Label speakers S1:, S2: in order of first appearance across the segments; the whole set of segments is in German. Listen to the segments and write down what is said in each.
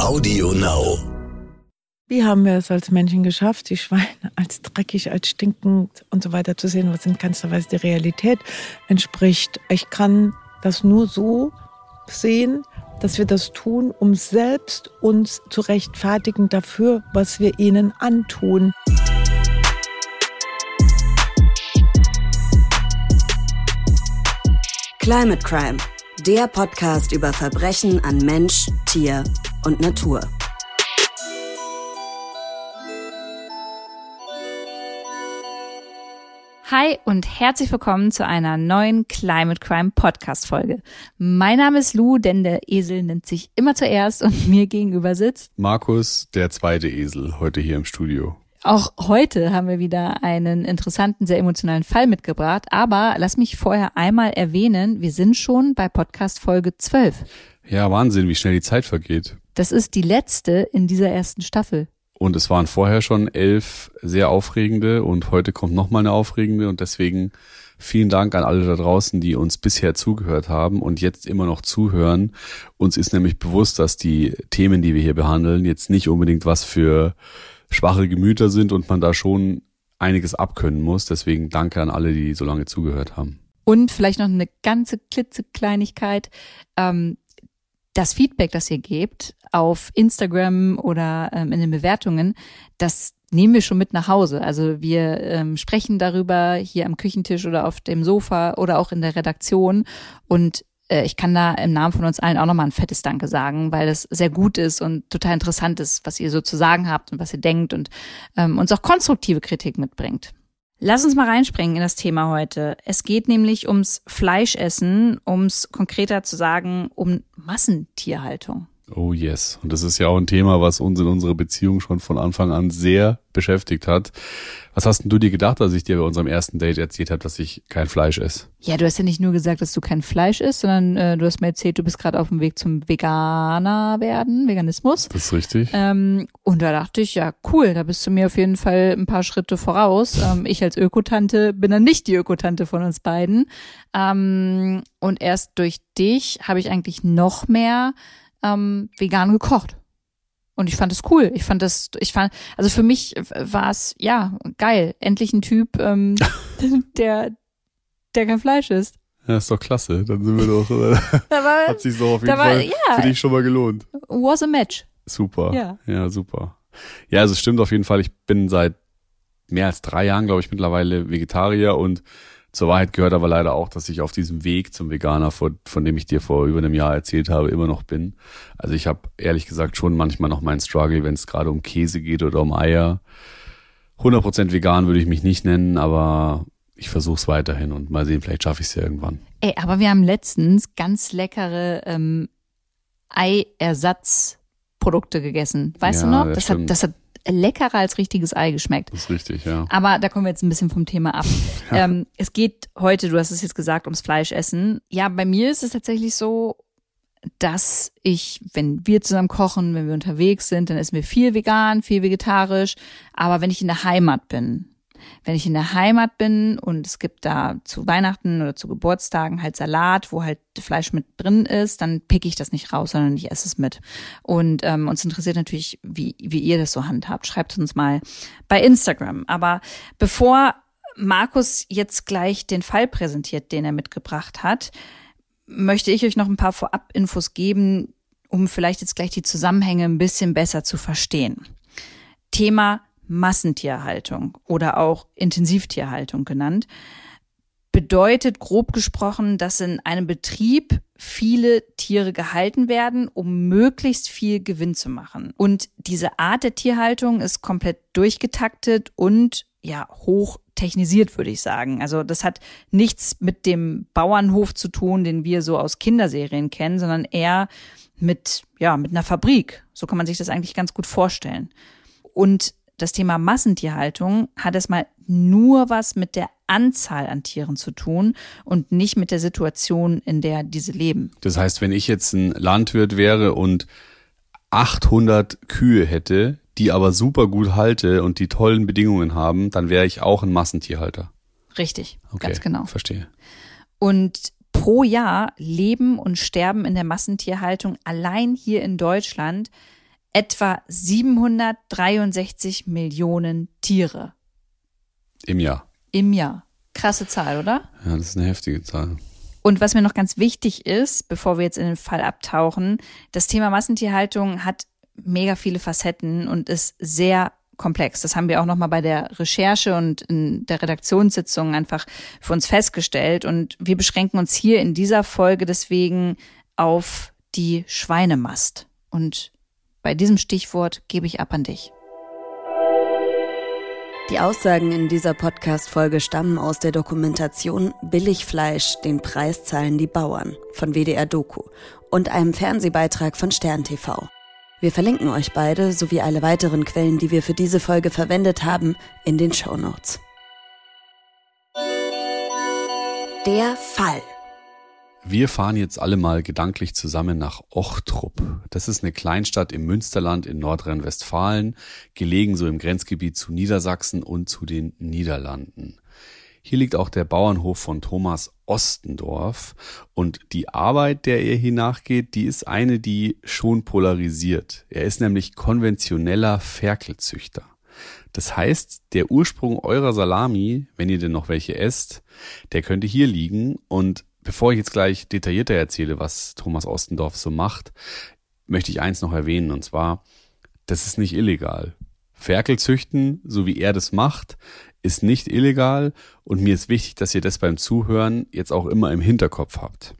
S1: Audio Now.
S2: Wie haben wir es als Menschen geschafft, die Schweine als dreckig, als stinkend und so weiter zu sehen, was in keinster Weise der Realität entspricht? Ich kann das nur so sehen, dass wir das tun, um selbst uns zu rechtfertigen dafür, was wir ihnen antun.
S3: Climate Crime, der Podcast über Verbrechen an Mensch, Tier und Natur.
S4: Hi und herzlich willkommen zu einer neuen Climate Crime Podcast Folge. Mein Name ist Lou, denn der Esel nennt sich immer zuerst und mir gegenüber sitzt
S5: Markus, der zweite Esel, heute hier im Studio.
S4: Auch heute haben wir wieder einen interessanten, sehr emotionalen Fall mitgebracht. Aber lass mich vorher einmal erwähnen, wir sind schon bei Podcast Folge 12.
S5: Ja, Wahnsinn, wie schnell die Zeit vergeht.
S4: Das ist die letzte in dieser ersten Staffel.
S5: Und es waren vorher schon elf sehr aufregende und heute kommt nochmal eine aufregende und deswegen vielen Dank an alle da draußen, die uns bisher zugehört haben und jetzt immer noch zuhören. Uns ist nämlich bewusst, dass die Themen, die wir hier behandeln, jetzt nicht unbedingt was für schwache Gemüter sind und man da schon einiges abkönnen muss. Deswegen danke an alle, die so lange zugehört haben.
S4: Und vielleicht noch eine ganze klitzekleinigkeit. Ähm, das Feedback, das ihr gebt auf Instagram oder ähm, in den Bewertungen, das nehmen wir schon mit nach Hause. Also wir ähm, sprechen darüber hier am Küchentisch oder auf dem Sofa oder auch in der Redaktion. Und äh, ich kann da im Namen von uns allen auch nochmal ein fettes Danke sagen, weil es sehr gut ist und total interessant ist, was ihr so zu sagen habt und was ihr denkt und ähm, uns auch konstruktive Kritik mitbringt. Lass uns mal reinspringen in das Thema heute. Es geht nämlich ums Fleischessen, ums konkreter zu sagen, um Massentierhaltung.
S5: Oh yes. Und das ist ja auch ein Thema, was uns in unserer Beziehung schon von Anfang an sehr beschäftigt hat. Was hast denn du dir gedacht, als ich dir bei unserem ersten Date erzählt habe, dass ich kein Fleisch esse?
S4: Ja, du hast ja nicht nur gesagt, dass du kein Fleisch isst, sondern äh, du hast mir erzählt, du bist gerade auf dem Weg zum Veganer werden, Veganismus.
S5: Das ist richtig.
S4: Ähm, und da dachte ich, ja, cool, da bist du mir auf jeden Fall ein paar Schritte voraus. Ähm, ich als Ökotante bin dann nicht die Ökotante von uns beiden. Ähm, und erst durch dich habe ich eigentlich noch mehr ähm, vegan gekocht. Und ich fand es cool. Ich fand das, ich fand, also für mich war es, ja, geil. Endlich ein Typ, ähm, der, der kein Fleisch isst.
S5: Ja, ist doch klasse. Dann sind wir doch, äh,
S4: war,
S5: hat sich so auf jeden
S4: war,
S5: Fall
S4: ja.
S5: für dich schon mal gelohnt.
S4: Was a match.
S5: Super.
S4: Ja.
S5: ja, super. Ja, also es stimmt auf jeden Fall. Ich bin seit mehr als drei Jahren, glaube ich, mittlerweile Vegetarier und zur Wahrheit gehört aber leider auch, dass ich auf diesem Weg zum Veganer, von, von dem ich dir vor über einem Jahr erzählt habe, immer noch bin. Also ich habe ehrlich gesagt schon manchmal noch meinen Struggle, wenn es gerade um Käse geht oder um Eier. 100% vegan würde ich mich nicht nennen, aber ich versuche es weiterhin und mal sehen, vielleicht schaffe ich es ja irgendwann.
S4: Ey, aber wir haben letztens ganz leckere ähm, Eiersatzprodukte gegessen. Weißt
S5: Ja,
S4: du noch?
S5: das
S4: Das hat, das hat leckerer als richtiges Ei geschmeckt.
S5: Das ist richtig, ja.
S4: Aber da kommen wir jetzt ein bisschen vom Thema ab. ähm, es geht heute, du hast es jetzt gesagt, ums Fleischessen. Ja, bei mir ist es tatsächlich so, dass ich, wenn wir zusammen kochen, wenn wir unterwegs sind, dann essen wir viel vegan, viel vegetarisch. Aber wenn ich in der Heimat bin, wenn ich in der Heimat bin und es gibt da zu Weihnachten oder zu Geburtstagen halt Salat, wo halt Fleisch mit drin ist, dann pick ich das nicht raus, sondern ich esse es mit. Und ähm, uns interessiert natürlich, wie, wie ihr das so handhabt. Schreibt uns mal bei Instagram. Aber bevor Markus jetzt gleich den Fall präsentiert, den er mitgebracht hat, möchte ich euch noch ein paar Vorab-Infos geben, um vielleicht jetzt gleich die Zusammenhänge ein bisschen besser zu verstehen. Thema Massentierhaltung oder auch Intensivtierhaltung genannt, bedeutet grob gesprochen, dass in einem Betrieb viele Tiere gehalten werden, um möglichst viel Gewinn zu machen. Und diese Art der Tierhaltung ist komplett durchgetaktet und ja, hoch technisiert, würde ich sagen. Also das hat nichts mit dem Bauernhof zu tun, den wir so aus Kinderserien kennen, sondern eher mit, ja, mit einer Fabrik. So kann man sich das eigentlich ganz gut vorstellen. Und das Thema Massentierhaltung hat es mal nur was mit der Anzahl an Tieren zu tun und nicht mit der Situation, in der diese leben.
S5: Das heißt, wenn ich jetzt ein Landwirt wäre und 800 Kühe hätte, die aber super gut halte und die tollen Bedingungen haben, dann wäre ich auch ein Massentierhalter.
S4: Richtig,
S5: Okay,
S4: ganz genau.
S5: Verstehe.
S4: Und Pro Jahr leben und sterben in der Massentierhaltung allein hier in Deutschland etwa 763 Millionen Tiere.
S5: Im Jahr.
S4: Im Jahr. Krasse Zahl, oder?
S5: Ja, das ist eine heftige Zahl.
S4: Und was mir noch ganz wichtig ist, bevor wir jetzt in den Fall abtauchen, das Thema Massentierhaltung hat mega viele Facetten und ist sehr komplex. Das haben wir auch nochmal bei der Recherche und in der Redaktionssitzung einfach für uns festgestellt. Und wir beschränken uns hier in dieser Folge deswegen auf die Schweinemast. Und bei diesem Stichwort gebe ich ab an dich.
S3: Die Aussagen in dieser Podcast-Folge stammen aus der Dokumentation Billigfleisch, den Preis zahlen die Bauern von WDR Doku und einem Fernsehbeitrag von Stern TV. Wir verlinken euch beide sowie alle weiteren Quellen, die wir für diese Folge verwendet haben, in den Show Notes. Der Fall.
S5: Wir fahren jetzt alle mal gedanklich zusammen nach Ochtrup. Das ist eine Kleinstadt im Münsterland in Nordrhein-Westfalen, gelegen so im Grenzgebiet zu Niedersachsen und zu den Niederlanden. Hier liegt auch der Bauernhof von Thomas Ostendorf und die Arbeit, der er hier nachgeht, die ist eine, die schon polarisiert. Er ist nämlich konventioneller Ferkelzüchter. Das heißt, der Ursprung eurer Salami, wenn ihr denn noch welche esst, der könnte hier liegen und bevor ich jetzt gleich detaillierter erzähle, was Thomas Ostendorf so macht, möchte ich eins noch erwähnen und zwar, das ist nicht illegal. Ferkel züchten, so wie er das macht, ist nicht illegal und mir ist wichtig, dass ihr das beim Zuhören jetzt auch immer im Hinterkopf habt.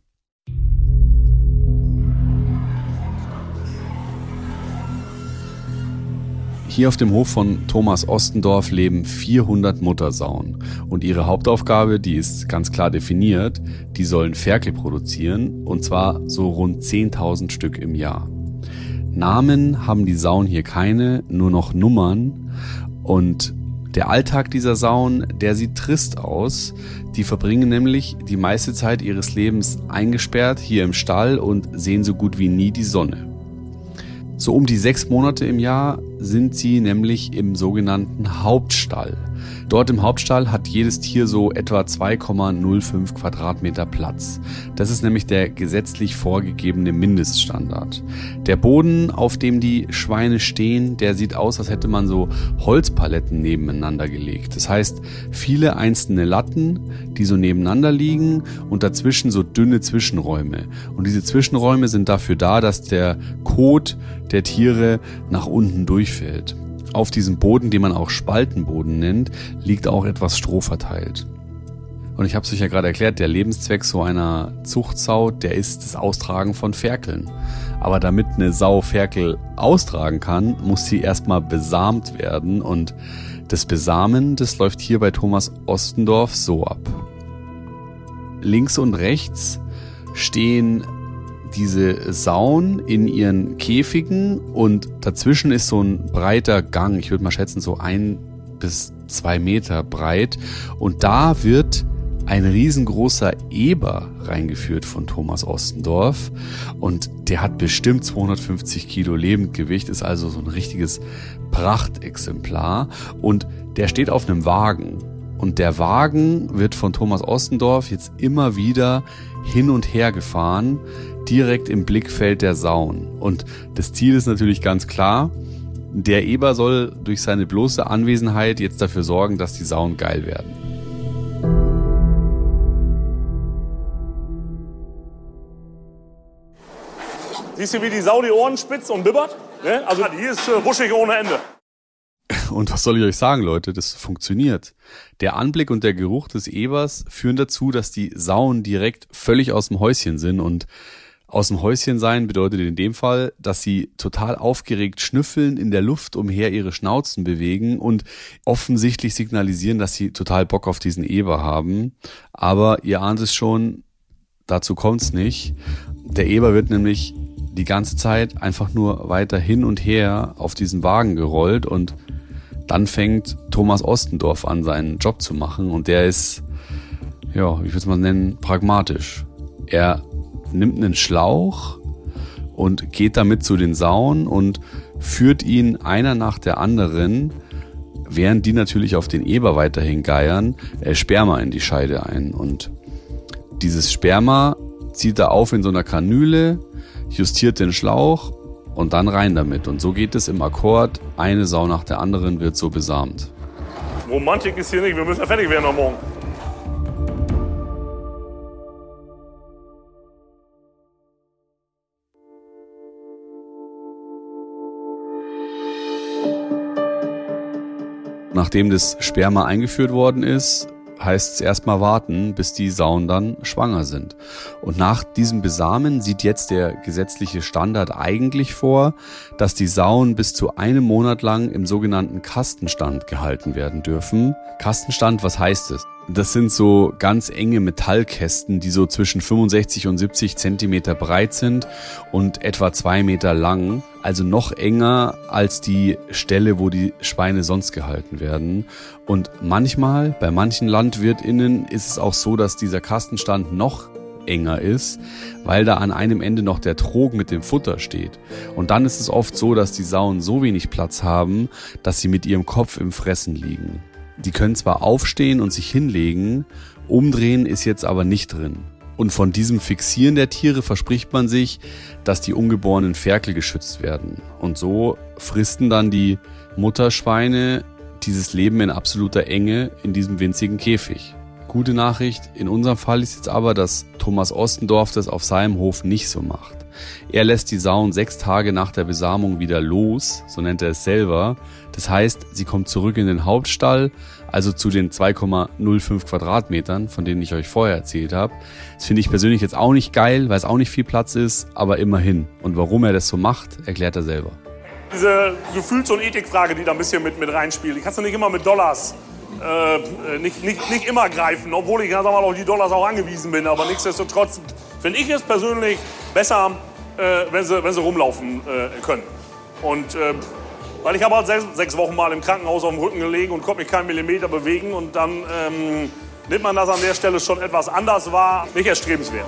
S5: Hier auf dem Hof von Thomas Ostendorf leben 400 Muttersauen und ihre Hauptaufgabe, die ist ganz klar definiert, die sollen Ferkel produzieren und zwar so rund 10.000 Stück im Jahr. Namen haben die Sauen hier keine, nur noch Nummern und der Alltag dieser Sauen, der sieht trist aus. Die verbringen nämlich die meiste Zeit ihres Lebens eingesperrt hier im Stall und sehen so gut wie nie die Sonne. So um die sechs Monate im Jahr sind sie nämlich im sogenannten Hauptstall. Dort im Hauptstall hat jedes Tier so etwa 2,05 Quadratmeter Platz. Das ist nämlich der gesetzlich vorgegebene Mindeststandard. Der Boden, auf dem die Schweine stehen, der sieht aus, als hätte man so Holzpaletten nebeneinander gelegt. Das heißt, viele einzelne Latten, die so nebeneinander liegen und dazwischen so dünne Zwischenräume. Und diese Zwischenräume sind dafür da, dass der Kot der Tiere nach unten durchfällt. Auf diesem Boden, den man auch Spaltenboden nennt, liegt auch etwas Stroh verteilt. Und ich habe es euch ja gerade erklärt, der Lebenszweck so einer Zuchtsau, der ist das Austragen von Ferkeln. Aber damit eine Sau Ferkel austragen kann, muss sie erstmal besamt werden und das Besamen, das läuft hier bei Thomas Ostendorf so ab. Links und rechts stehen diese Sauen in ihren Käfigen und dazwischen ist so ein breiter Gang, ich würde mal schätzen so ein bis zwei Meter breit. Und da wird ein riesengroßer Eber reingeführt von Thomas Ostendorf. Und der hat bestimmt 250 Kilo Lebendgewicht, ist also so ein richtiges Prachtexemplar. Und der steht auf einem Wagen. Und der Wagen wird von Thomas Ostendorf jetzt immer wieder hin und her gefahren, direkt im Blickfeld der Sauen. Und das Ziel ist natürlich ganz klar, der Eber soll durch seine bloße Anwesenheit jetzt dafür sorgen, dass die Sauen geil werden.
S1: Siehst du, wie die Sau die Ohren spitzt und bibbert? Ne? Also die ist äh, wuschig ohne Ende.
S5: Und was soll ich euch sagen, Leute? Das funktioniert. Der Anblick und der Geruch des Ebers führen dazu, dass die Sauen direkt völlig aus dem Häuschen sind und aus dem Häuschen sein bedeutet in dem Fall, dass sie total aufgeregt schnüffeln, in der Luft umher ihre Schnauzen bewegen und offensichtlich signalisieren, dass sie total Bock auf diesen Eber haben. Aber ihr ahnt es schon, dazu kommt's nicht. Der Eber wird nämlich die ganze Zeit einfach nur weiter hin und her auf diesen Wagen gerollt und dann fängt Thomas Ostendorf an, seinen Job zu machen und der ist, ja, ich würde es mal nennen, pragmatisch. Er nimmt einen Schlauch und geht damit zu den Sauen und führt ihn einer nach der anderen, während die natürlich auf den Eber weiterhin geiern, äh, Sperma in die Scheide ein. Und dieses Sperma zieht er auf in so einer Kanüle, justiert den Schlauch und dann rein damit. Und so geht es im Akkord. Eine Sau nach der anderen wird so besamt.
S1: Romantik ist hier nicht, wir müssen ja fertig werden am Morgen.
S5: Nachdem das Sperma eingeführt worden ist, heißt es erstmal warten, bis die Sauen dann schwanger sind. Und nach diesem Besamen sieht jetzt der gesetzliche Standard eigentlich vor, dass die Sauen bis zu einem Monat lang im sogenannten Kastenstand gehalten werden dürfen. Kastenstand, was heißt es? Das sind so ganz enge Metallkästen, die so zwischen 65 und 70 Zentimeter breit sind und etwa zwei Meter lang. Also noch enger als die Stelle, wo die Schweine sonst gehalten werden. Und manchmal, bei manchen LandwirtInnen, ist es auch so, dass dieser Kastenstand noch enger ist, weil da an einem Ende noch der Trog mit dem Futter steht. Und dann ist es oft so, dass die Sauen so wenig Platz haben, dass sie mit ihrem Kopf im Fressen liegen. Die können zwar aufstehen und sich hinlegen, umdrehen ist jetzt aber nicht drin. Und von diesem Fixieren der Tiere verspricht man sich, dass die ungeborenen Ferkel geschützt werden. Und so fristen dann die Mutterschweine dieses Leben in absoluter Enge in diesem winzigen Käfig. Gute Nachricht in unserem Fall ist jetzt aber, dass Thomas Ostendorf das auf seinem Hof nicht so macht. Er lässt die Sauen sechs Tage nach der Besamung wieder los, so nennt er es selber. Das heißt, sie kommt zurück in den Hauptstall, also zu den 2,05 Quadratmetern, von denen ich euch vorher erzählt habe. Das finde ich persönlich jetzt auch nicht geil, weil es auch nicht viel Platz ist, aber immerhin. Und warum er das so macht, erklärt er selber.
S1: Diese Gefühls- und Ethikfrage, die da ein bisschen mit, mit reinspielt, die kannst du nicht immer mit Dollars äh, nicht, nicht, nicht immer greifen, obwohl ich ja, sag mal, auf die Dollars auch angewiesen bin. Aber nichtsdestotrotz finde ich es persönlich besser, äh, wenn, sie, wenn sie rumlaufen äh, können. Und äh, weil ich habe halt sechs, sechs, Wochen mal im Krankenhaus auf dem Rücken gelegen und konnte mich keinen Millimeter bewegen. Und dann ähm, nimmt man das an der Stelle schon etwas anders wahr. Nicht erstrebenswert.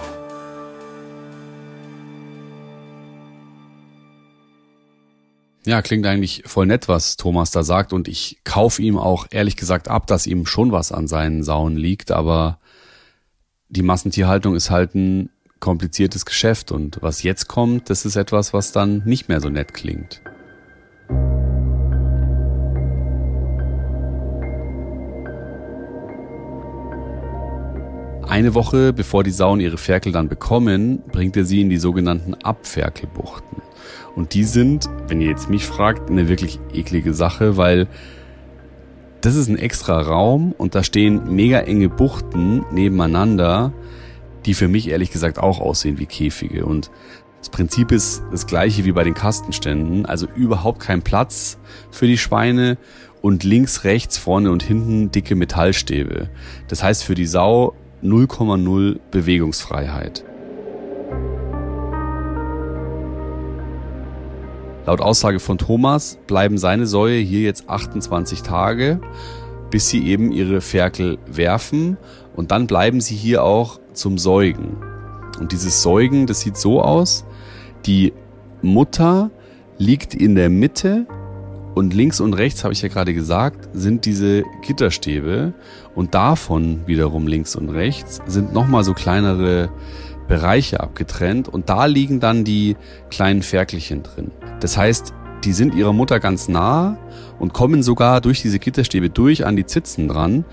S5: Ja, klingt eigentlich voll nett, was Thomas da sagt. Und ich kaufe ihm auch ehrlich gesagt ab, dass ihm schon was an seinen Sauen liegt. Aber die Massentierhaltung ist halt ein kompliziertes Geschäft. Und was jetzt kommt, das ist etwas, was dann nicht mehr so nett klingt. Eine Woche bevor die Sauen ihre Ferkel dann bekommen, bringt er sie in die sogenannten Abferkelbuchten. Und die sind, wenn ihr jetzt mich fragt, eine wirklich eklige Sache, weil das ist ein extra Raum und da stehen mega enge Buchten nebeneinander, die für mich ehrlich gesagt auch aussehen wie Käfige. Und das Prinzip ist das gleiche wie bei den Kastenständen, also überhaupt kein Platz für die Schweine und links, rechts, vorne und hinten dicke Metallstäbe. Das heißt für die Sau 0,0 Bewegungsfreiheit. Laut Aussage von Thomas bleiben seine Säue hier jetzt 28 Tage, bis sie eben ihre Ferkel werfen und dann bleiben sie hier auch zum Säugen. Und dieses Säugen, das sieht so aus, die Mutter liegt in der Mitte und links und rechts, habe ich ja gerade gesagt, sind diese Gitterstäbe und davon wiederum links und rechts sind nochmal so kleinere Bereiche abgetrennt und da liegen dann die kleinen Ferkelchen drin. Das heißt, die sind ihrer Mutter ganz nah und kommen sogar durch diese Gitterstäbe durch an die Zitzen dran,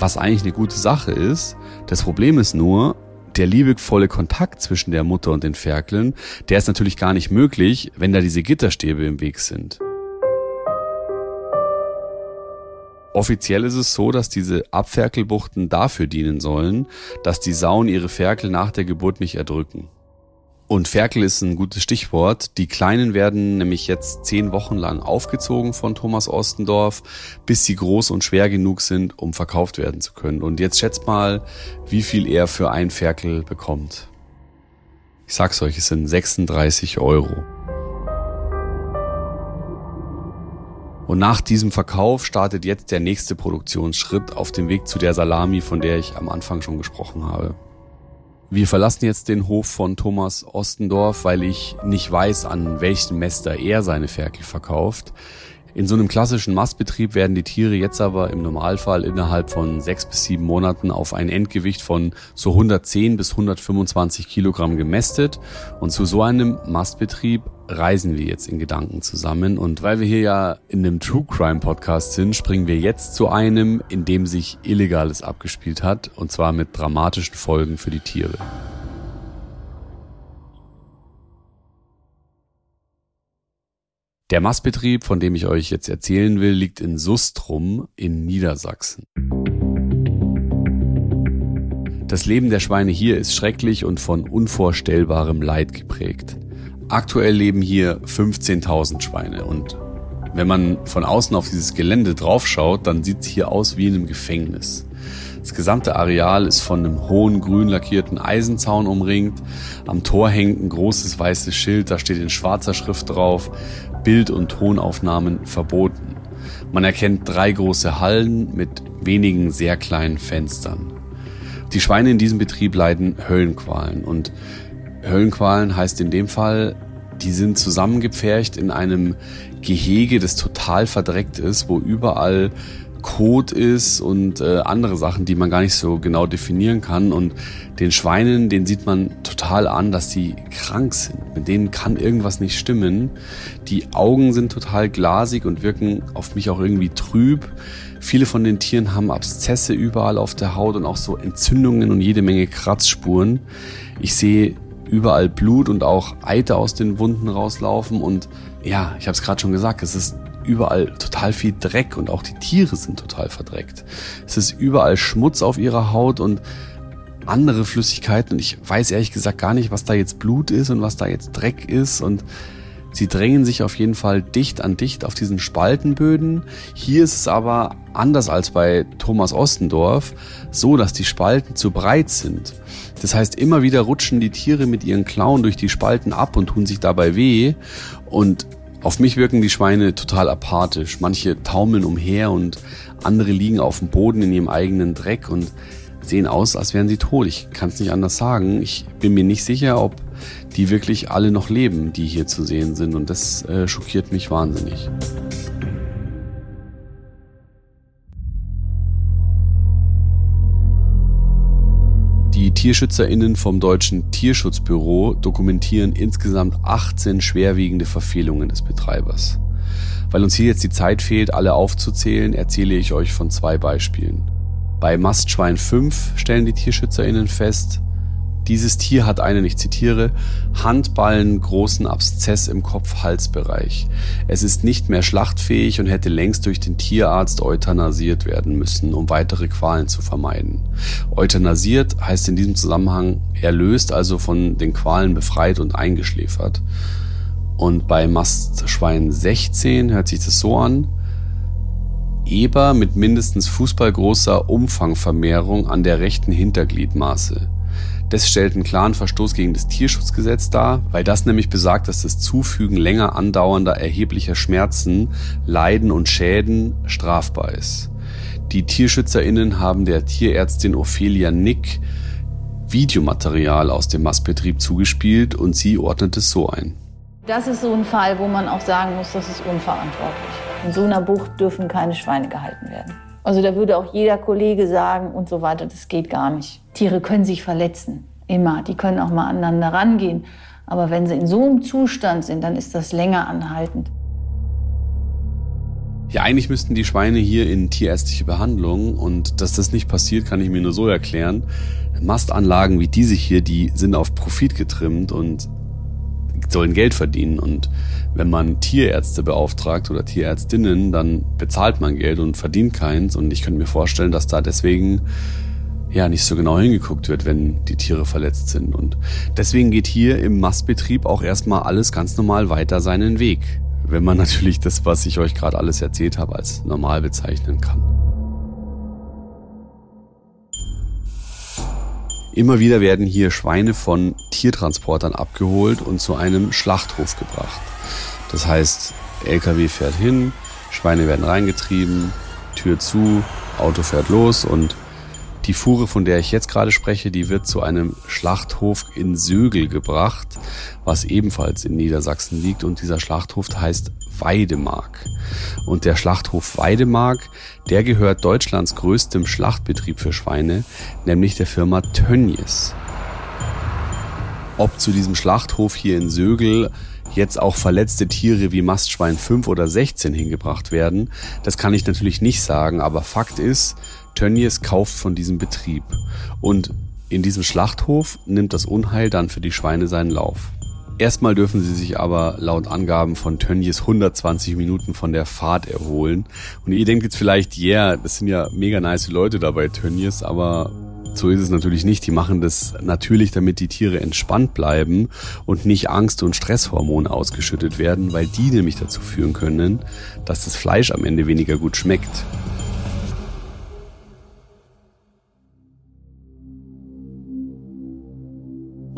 S5: was eigentlich eine gute Sache ist. Das Problem ist nur, der liebevolle Kontakt zwischen der Mutter und den Ferkeln, der ist natürlich gar nicht möglich, wenn da diese Gitterstäbe im Weg sind. Offiziell ist es so, dass diese Abferkelbuchten dafür dienen sollen, dass die Sauen ihre Ferkel nach der Geburt nicht erdrücken. Und Ferkel ist ein gutes Stichwort. Die Kleinen werden nämlich jetzt zehn Wochen lang aufgezogen von Thomas Ostendorf, bis sie groß und schwer genug sind, um verkauft werden zu können. Und jetzt schätzt mal, wie viel er für ein Ferkel bekommt. Ich sag's euch, es sind 36 Euro. Und nach diesem Verkauf startet jetzt der nächste Produktionsschritt auf dem Weg zu der Salami, von der ich am Anfang schon gesprochen habe. Wir verlassen jetzt den Hof von Thomas Ostendorf, weil ich nicht weiß, an welchen Mester er seine Ferkel verkauft. In so einem klassischen Mastbetrieb werden die Tiere jetzt aber im Normalfall innerhalb von sechs bis sieben Monaten auf ein Endgewicht von so 110 bis 125 Kilogramm gemästet. Und zu so einem Mastbetrieb reisen wir jetzt in Gedanken zusammen. Und weil wir hier ja in einem True Crime Podcast sind, springen wir jetzt zu einem, in dem sich Illegales abgespielt hat. Und zwar mit dramatischen Folgen für die Tiere. Der Mastbetrieb, von dem ich euch jetzt erzählen will, liegt in Sustrum in Niedersachsen. Das Leben der Schweine hier ist schrecklich und von unvorstellbarem Leid geprägt. Aktuell leben hier 15.000 Schweine und wenn man von außen auf dieses Gelände draufschaut, dann sieht es hier aus wie in einem Gefängnis. Das gesamte Areal ist von einem hohen grün lackierten Eisenzaun umringt. Am Tor hängt ein großes weißes Schild, da steht in schwarzer Schrift drauf, Bild- und Tonaufnahmen verboten. Man erkennt drei große Hallen mit wenigen sehr kleinen Fenstern. Die Schweine in diesem Betrieb leiden Höllenqualen und Höllenqualen heißt in dem Fall, die sind zusammengepfercht in einem Gehege, das total verdreckt ist, wo überall Kot ist und äh, andere Sachen, die man gar nicht so genau definieren kann. Und den Schweinen, den sieht man total an, dass sie krank sind. Mit denen kann irgendwas nicht stimmen. Die Augen sind total glasig und wirken auf mich auch irgendwie trüb. Viele von den Tieren haben Abszesse überall auf der Haut und auch so Entzündungen und jede Menge Kratzspuren. Ich sehe überall Blut und auch Eiter aus den Wunden rauslaufen und ja, ich habe es gerade schon gesagt, es ist überall total viel Dreck und auch die Tiere sind total verdreckt. Es ist überall Schmutz auf ihrer Haut und andere Flüssigkeiten und ich weiß ehrlich gesagt gar nicht, was da jetzt Blut ist und was da jetzt Dreck ist und Sie drängen sich auf jeden Fall dicht an dicht auf diesen Spaltenböden. Hier ist es aber anders als bei Thomas Ostendorf so, dass die Spalten zu breit sind. Das heißt, immer wieder rutschen die Tiere mit ihren Klauen durch die Spalten ab und tun sich dabei weh. Und auf mich wirken die Schweine total apathisch. Manche taumeln umher und andere liegen auf dem Boden in ihrem eigenen Dreck und sehen aus, als wären sie tot. Ich kann es nicht anders sagen. Ich bin mir nicht sicher, ob die wirklich alle noch leben, die hier zu sehen sind. Und das äh, schockiert mich wahnsinnig. TierschützerInnen vom Deutschen Tierschutzbüro dokumentieren insgesamt 18 schwerwiegende Verfehlungen des Betreibers. Weil uns hier jetzt die Zeit fehlt, alle aufzuzählen, erzähle ich euch von zwei Beispielen. Bei Mastschwein 5 stellen die TierschützerInnen fest, dieses Tier hat einen, ich zitiere, Handballen großen Abszess im Kopf-Halsbereich. Es ist nicht mehr schlachtfähig und hätte längst durch den Tierarzt euthanasiert werden müssen, um weitere Qualen zu vermeiden. Euthanasiert heißt in diesem Zusammenhang erlöst, also von den Qualen befreit und eingeschläfert. Und bei Mastschwein 16 hört sich das so an. Eber mit mindestens fußballgroßer Umfangvermehrung an der rechten Hintergliedmaße. Das stellt einen klaren Verstoß gegen das Tierschutzgesetz dar, weil das nämlich besagt, dass das Zufügen länger andauernder erheblicher Schmerzen, Leiden und Schäden strafbar ist. Die TierschützerInnen haben der Tierärztin Ophelia Nick Videomaterial aus dem Mastbetrieb zugespielt und sie ordnet es so ein.
S6: Das ist so ein Fall, wo man auch sagen muss, das ist unverantwortlich. In so einer Bucht dürfen keine Schweine gehalten werden. Also da würde auch jeder Kollege sagen und so weiter, das geht gar nicht. Tiere können sich verletzen, immer. Die können auch mal aneinander rangehen. Aber wenn sie in so einem Zustand sind, dann ist das länger anhaltend.
S5: Ja, eigentlich müssten die Schweine hier in tierärztliche Behandlung und dass das nicht passiert, kann ich mir nur so erklären. Mastanlagen wie diese hier, die sind auf Profit getrimmt und sollen Geld verdienen. Und wenn man Tierärzte beauftragt oder Tierärztinnen, dann bezahlt man Geld und verdient keins. Und ich könnte mir vorstellen, dass da deswegen ja nicht so genau hingeguckt wird, wenn die Tiere verletzt sind. Und deswegen geht hier im Mastbetrieb auch erstmal alles ganz normal weiter seinen Weg. Wenn man natürlich das, was ich euch gerade alles erzählt habe, als normal bezeichnen kann. Immer wieder werden hier Schweine von Tiertransportern abgeholt und zu einem Schlachthof gebracht. Das heißt, LKW fährt hin, Schweine werden reingetrieben, Tür zu, Auto fährt los und Die Fuhre, von der ich jetzt gerade spreche, die wird zu einem Schlachthof in Sögel gebracht, was ebenfalls in Niedersachsen liegt. Und dieser Schlachthof heißt Weidemark. Und der Schlachthof Weidemark, der gehört Deutschlands größtem Schlachtbetrieb für Schweine, nämlich der Firma Tönnies. Ob zu diesem Schlachthof hier in Sögel jetzt auch verletzte Tiere wie Mastschwein 5 oder 16 hingebracht werden, das kann ich natürlich nicht sagen, aber Fakt ist, Tönnies kauft von diesem Betrieb. Und in diesem Schlachthof nimmt das Unheil dann für die Schweine seinen Lauf. Erstmal dürfen sie sich aber laut Angaben von Tönnies 120 Minuten von der Fahrt erholen. Und ihr denkt jetzt vielleicht, ja, yeah, das sind ja mega nice Leute da bei Tönnies, aber so ist es natürlich nicht. Die machen das natürlich, damit die Tiere entspannt bleiben und nicht Angst- und Stresshormone ausgeschüttet werden, weil die nämlich dazu führen können, dass das Fleisch am Ende weniger gut schmeckt.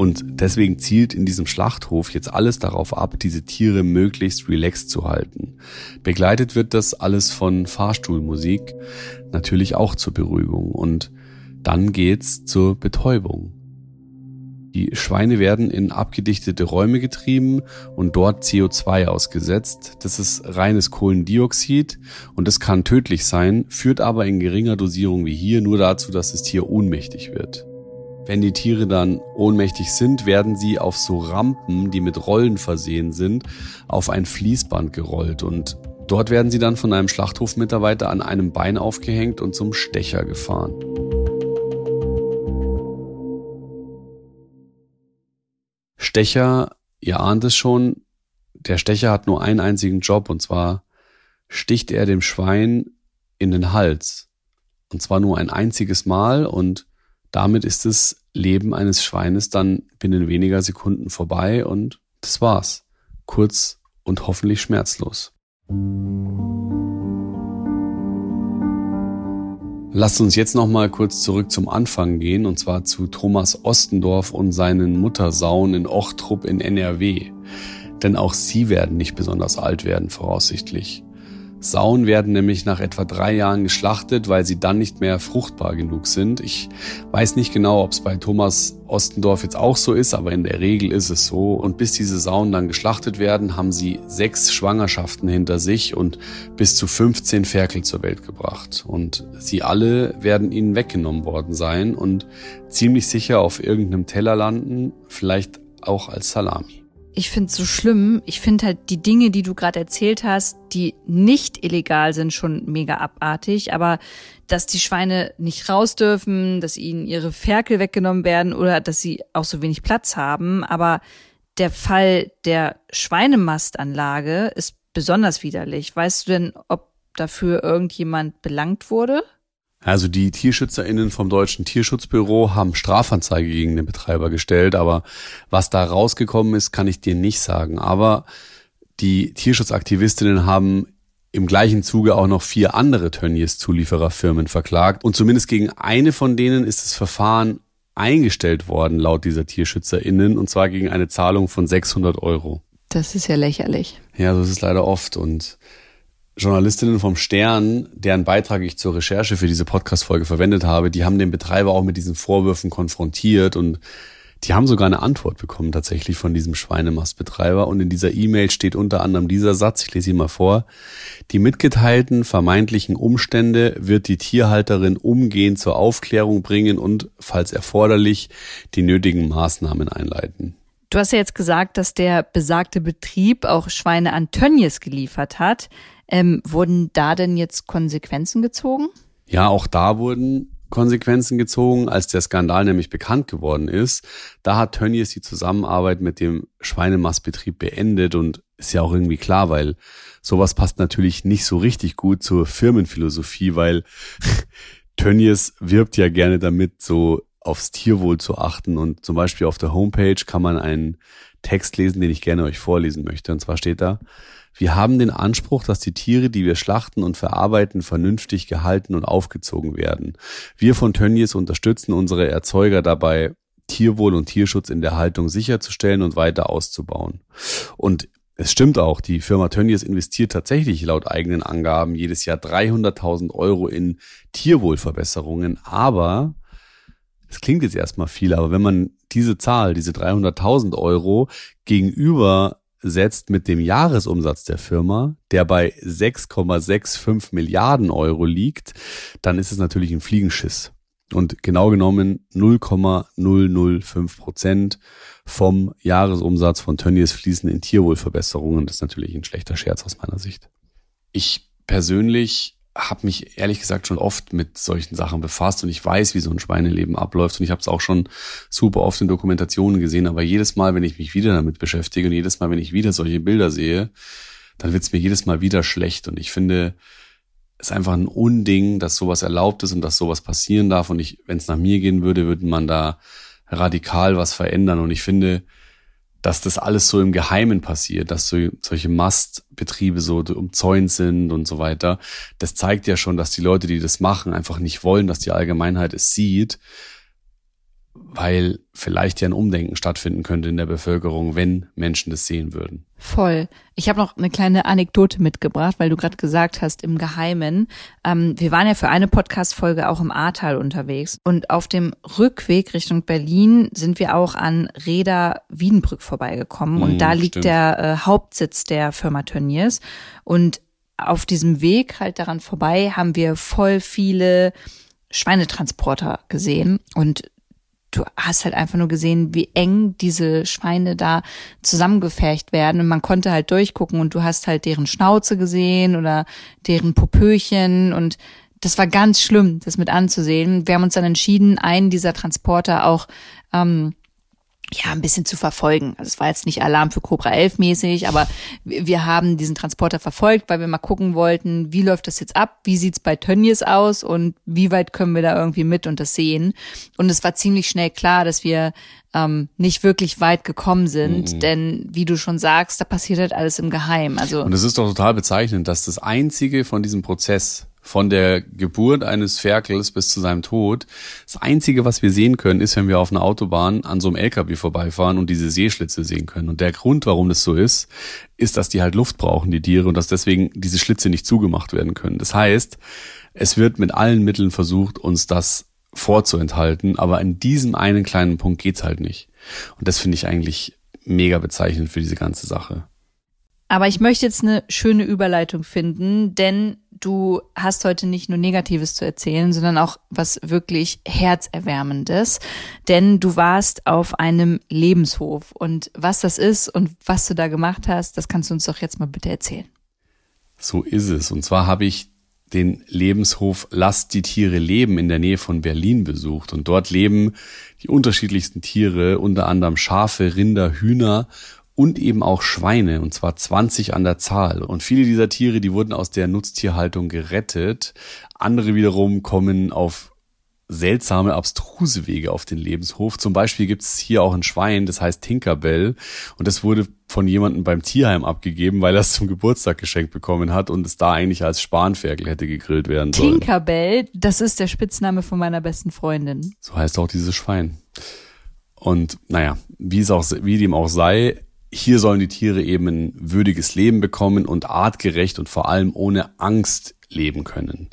S5: Und deswegen zielt in diesem Schlachthof jetzt alles darauf ab, diese Tiere möglichst relaxed zu halten. Begleitet wird das alles von Fahrstuhlmusik, natürlich auch zur Beruhigung. Und dann geht's zur Betäubung. Die Schweine werden in abgedichtete Räume getrieben und dort CO2 ausgesetzt. Das ist reines Kohlendioxid und das kann tödlich sein, führt aber in geringer Dosierung wie hier nur dazu, dass das Tier ohnmächtig wird. Wenn die Tiere dann ohnmächtig sind, werden sie auf so Rampen, die mit Rollen versehen sind, auf ein Fließband gerollt und dort werden sie dann von einem Schlachthofmitarbeiter an einem Bein aufgehängt und zum Stecher gefahren. Stecher, ihr ahnt es schon, der Stecher hat nur einen einzigen Job und zwar sticht er dem Schwein in den Hals. Und zwar nur ein einziges Mal und damit ist das Leben eines Schweines dann binnen weniger Sekunden vorbei und das war's. Kurz und hoffentlich schmerzlos. Lasst uns jetzt noch mal kurz zurück zum Anfang gehen und zwar zu Thomas Ostendorf und seinen Muttersauen in Ochtrup in NRW. Denn auch sie werden nicht besonders alt werden, voraussichtlich. Sauen werden nämlich nach etwa drei Jahren geschlachtet, weil sie dann nicht mehr fruchtbar genug sind. Ich weiß nicht genau, ob es bei Thomas Ostendorf jetzt auch so ist, aber in der Regel ist es so. Und bis diese Sauen dann geschlachtet werden, haben sie sechs Schwangerschaften hinter sich und bis zu 15 Ferkel zur Welt gebracht. Und sie alle werden ihnen weggenommen worden sein und ziemlich sicher auf irgendeinem Teller landen, vielleicht auch als Salami
S4: ich finde es so schlimm. Ich finde halt die Dinge, die du gerade erzählt hast, die nicht illegal sind, schon mega abartig. Aber dass die Schweine nicht raus dürfen, dass ihnen ihre Ferkel weggenommen werden oder dass sie auch so wenig Platz haben. Aber der Fall der Schweinemastanlage ist besonders widerlich. Weißt du denn, ob dafür irgendjemand belangt wurde?
S5: Also die TierschützerInnen vom Deutschen Tierschutzbüro haben Strafanzeige gegen den Betreiber gestellt, aber was da rausgekommen ist, kann ich dir nicht sagen. Aber die Tierschutzaktivistinnen haben im gleichen Zuge auch noch vier andere Tönnies-Zuliefererfirmen verklagt und zumindest gegen eine von denen ist das Verfahren eingestellt worden, laut dieser TierschützerInnen, und zwar gegen eine Zahlung von 600 Euro.
S4: Das ist ja lächerlich.
S5: Ja, so ist es leider oft und Journalistinnen vom Stern, deren Beitrag ich zur Recherche für diese Podcast-Folge verwendet habe, die haben den Betreiber auch mit diesen Vorwürfen konfrontiert und die haben sogar eine Antwort bekommen tatsächlich von diesem Schweinemastbetreiber. Und in dieser E-Mail steht unter anderem dieser Satz, ich lese ihn mal vor. Die mitgeteilten vermeintlichen Umstände wird die Tierhalterin umgehend zur Aufklärung bringen und, falls erforderlich, die nötigen Maßnahmen einleiten.
S4: Du hast ja jetzt gesagt, dass der besagte Betrieb auch Schweine an Tönnies geliefert hat. Ähm, wurden da denn jetzt Konsequenzen gezogen?
S5: Ja, auch da wurden Konsequenzen gezogen, als der Skandal nämlich bekannt geworden ist. Da hat Tönnies die Zusammenarbeit mit dem Schweinemastbetrieb beendet und ist ja auch irgendwie klar, weil sowas passt natürlich nicht so richtig gut zur Firmenphilosophie, weil Tönnies wirbt ja gerne damit, so aufs Tierwohl zu achten und zum Beispiel auf der Homepage kann man einen Text lesen, den ich gerne euch vorlesen möchte. Und zwar steht da, wir haben den Anspruch, dass die Tiere, die wir schlachten und verarbeiten, vernünftig gehalten und aufgezogen werden. Wir von Tönnies unterstützen unsere Erzeuger dabei, Tierwohl und Tierschutz in der Haltung sicherzustellen und weiter auszubauen. Und es stimmt auch, die Firma Tönnies investiert tatsächlich laut eigenen Angaben jedes Jahr 300.000 Euro in Tierwohlverbesserungen, aber Das klingt jetzt erstmal viel, aber wenn man diese Zahl, diese 300.000 Euro gegenüber setzt mit dem Jahresumsatz der Firma, der bei 6,65 Milliarden Euro liegt, dann ist es natürlich ein Fliegenschiss. Und genau genommen 0,005 Prozent vom Jahresumsatz von Tönnies fließen in Tierwohlverbesserungen. Das ist natürlich ein schlechter Scherz aus meiner Sicht. Ich persönlich habe mich ehrlich gesagt schon oft mit solchen Sachen befasst und ich weiß, wie so ein Schweineleben abläuft und ich habe es auch schon super oft in Dokumentationen gesehen, aber jedes Mal, wenn ich mich wieder damit beschäftige und jedes Mal, wenn ich wieder solche Bilder sehe, dann wird es mir jedes Mal wieder schlecht und ich finde, es ist einfach ein Unding, dass sowas erlaubt ist und dass sowas passieren darf und ich, wenn es nach mir gehen würde, würde man da radikal was verändern und ich finde, dass das alles so im Geheimen passiert, dass so, solche Mastbetriebe so umzäunt sind und so weiter. Das zeigt ja schon, dass die Leute, die das machen, einfach nicht wollen, dass die Allgemeinheit es sieht weil vielleicht ja ein Umdenken stattfinden könnte in der Bevölkerung, wenn Menschen das sehen würden.
S4: Voll. Ich habe noch eine kleine Anekdote mitgebracht, weil du gerade gesagt hast, im Geheimen. Ähm, wir waren ja für eine Podcast-Folge auch im Ahrtal unterwegs. Und auf dem Rückweg Richtung Berlin sind wir auch an Reda Wiedenbrück vorbeigekommen. Und mm, da liegt stimmt. der äh, Hauptsitz der Firma Turniers. Und auf diesem Weg halt daran vorbei haben wir voll viele Schweinetransporter gesehen. Und du hast halt einfach nur gesehen, wie eng diese Schweine da zusammengefercht werden und man konnte halt durchgucken und du hast halt deren Schnauze gesehen oder deren Popöchen und das war ganz schlimm, das mit anzusehen. Wir haben uns dann entschieden, einen dieser Transporter auch ähm, ja, ein bisschen zu verfolgen. Also es war jetzt nicht Alarm für Cobra 11 mäßig, aber wir haben diesen Transporter verfolgt, weil wir mal gucken wollten, wie läuft das jetzt ab, wie sieht's bei Tönnies aus und wie weit können wir da irgendwie mit und das sehen. Und es war ziemlich schnell klar, dass wir ähm, nicht wirklich weit gekommen sind, mhm. denn wie du schon sagst, da passiert halt alles im Geheim. Also
S5: und es ist doch total bezeichnend, dass das einzige von diesem Prozess von der Geburt eines Ferkels bis zu seinem Tod. Das Einzige, was wir sehen können, ist, wenn wir auf einer Autobahn an so einem LKW vorbeifahren und diese Seeschlitze sehen können. Und der Grund, warum das so ist, ist, dass die halt Luft brauchen, die Tiere, und dass deswegen diese Schlitze nicht zugemacht werden können. Das heißt, es wird mit allen Mitteln versucht, uns das vorzuenthalten, aber in diesem einen kleinen Punkt geht's halt nicht. Und das finde ich eigentlich mega bezeichnend für diese ganze Sache.
S4: Aber ich möchte jetzt eine schöne Überleitung finden, denn du hast heute nicht nur Negatives zu erzählen, sondern auch was wirklich Herzerwärmendes. Denn du warst auf einem Lebenshof. Und was das ist und was du da gemacht hast, das kannst du uns doch jetzt mal bitte erzählen.
S5: So ist es. Und zwar habe ich den Lebenshof Lass die Tiere leben in der Nähe von Berlin besucht. Und dort leben die unterschiedlichsten Tiere, unter anderem Schafe, Rinder, Hühner und eben auch Schweine, und zwar 20 an der Zahl. Und viele dieser Tiere, die wurden aus der Nutztierhaltung gerettet. Andere wiederum kommen auf seltsame, abstruse Wege auf den Lebenshof. Zum Beispiel gibt es hier auch ein Schwein, das heißt Tinkerbell. Und das wurde von jemandem beim Tierheim abgegeben, weil er es zum Geburtstag geschenkt bekommen hat und es da eigentlich als Spanferkel hätte gegrillt werden sollen.
S4: Tinkerbell, das ist der Spitzname von meiner besten Freundin.
S5: So heißt auch dieses Schwein. Und naja, wie es auch, wie dem auch sei, hier sollen die Tiere eben ein würdiges Leben bekommen und artgerecht und vor allem ohne Angst leben können.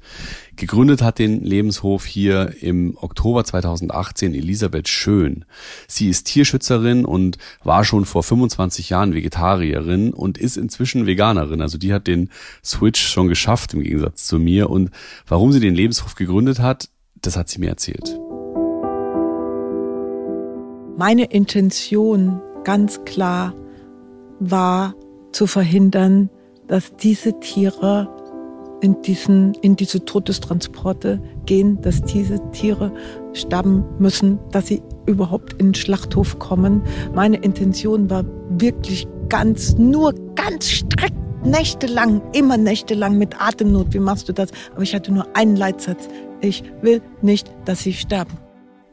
S5: Gegründet hat den Lebenshof hier im Oktober 2018 Elisabeth Schön. Sie ist Tierschützerin und war schon vor 25 Jahren Vegetarierin und ist inzwischen Veganerin. Also die hat den Switch schon geschafft im Gegensatz zu mir. Und warum sie den Lebenshof gegründet hat, das hat sie mir erzählt.
S2: Meine Intention ganz klar war zu verhindern, dass diese Tiere in, diesen, in diese Todestransporte gehen, dass diese Tiere sterben müssen, dass sie überhaupt in den Schlachthof kommen. Meine Intention war wirklich ganz, nur ganz strikt nächtelang, immer nächtelang mit Atemnot. Wie machst du das? Aber ich hatte nur einen Leitsatz. Ich will nicht, dass sie sterben.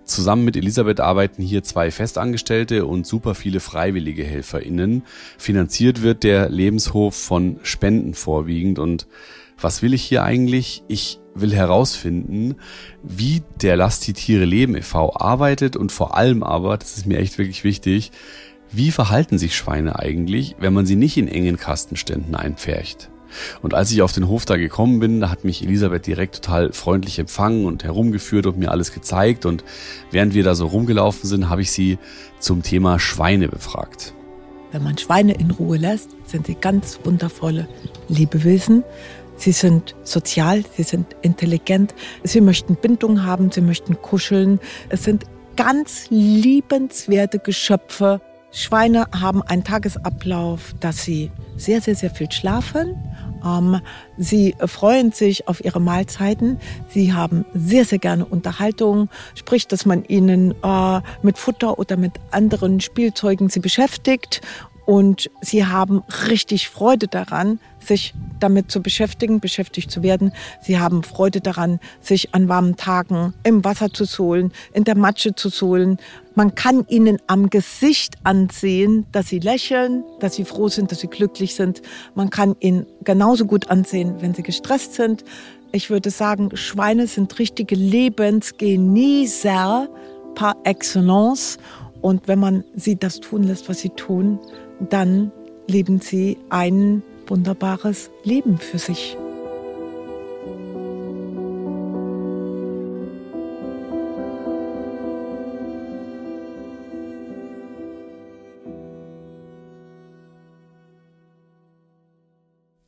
S5: Zusammen mit Elisabeth arbeiten hier zwei Festangestellte und super viele freiwillige HelferInnen. Finanziert wird der Lebenshof von Spenden vorwiegend. Und was will ich hier eigentlich? Ich will herausfinden, wie der Lass die Tiere leben e.V. arbeitet und vor allem aber, das ist mir echt wirklich wichtig, wie verhalten sich Schweine eigentlich, wenn man sie nicht in engen Kastenständen einpfercht? Und als ich auf den Hof da gekommen bin, da hat mich Elisabeth direkt total freundlich empfangen und herumgeführt und mir alles gezeigt. Und während wir da so rumgelaufen sind, habe ich sie zum Thema Schweine befragt.
S2: Wenn man Schweine in Ruhe lässt, sind sie ganz wundervolle Lebewesen. Sie sind sozial, sie sind intelligent, sie möchten Bindung haben, sie möchten kuscheln. Es sind ganz liebenswerte Geschöpfe. Schweine haben einen Tagesablauf, dass sie sehr, sehr, sehr viel schlafen. Ähm, sie freuen sich auf ihre Mahlzeiten. Sie haben sehr, sehr gerne Unterhaltung. Sprich, dass man ihnen äh, mit Futter oder mit anderen Spielzeugen sie beschäftigt und sie haben richtig Freude daran, sich damit zu beschäftigen, beschäftigt zu werden. Sie haben Freude daran, sich an warmen Tagen im Wasser zu sohlen, in der Matsche zu sohlen. Man kann ihnen am Gesicht ansehen, dass sie lächeln, dass sie froh sind, dass sie glücklich sind. Man kann ihnen genauso gut ansehen, wenn sie gestresst sind. Ich würde sagen, Schweine sind richtige Lebensgenießer par excellence. Und wenn man sie das tun lässt, was sie tun, dann leben sie ein wunderbares Leben für sich.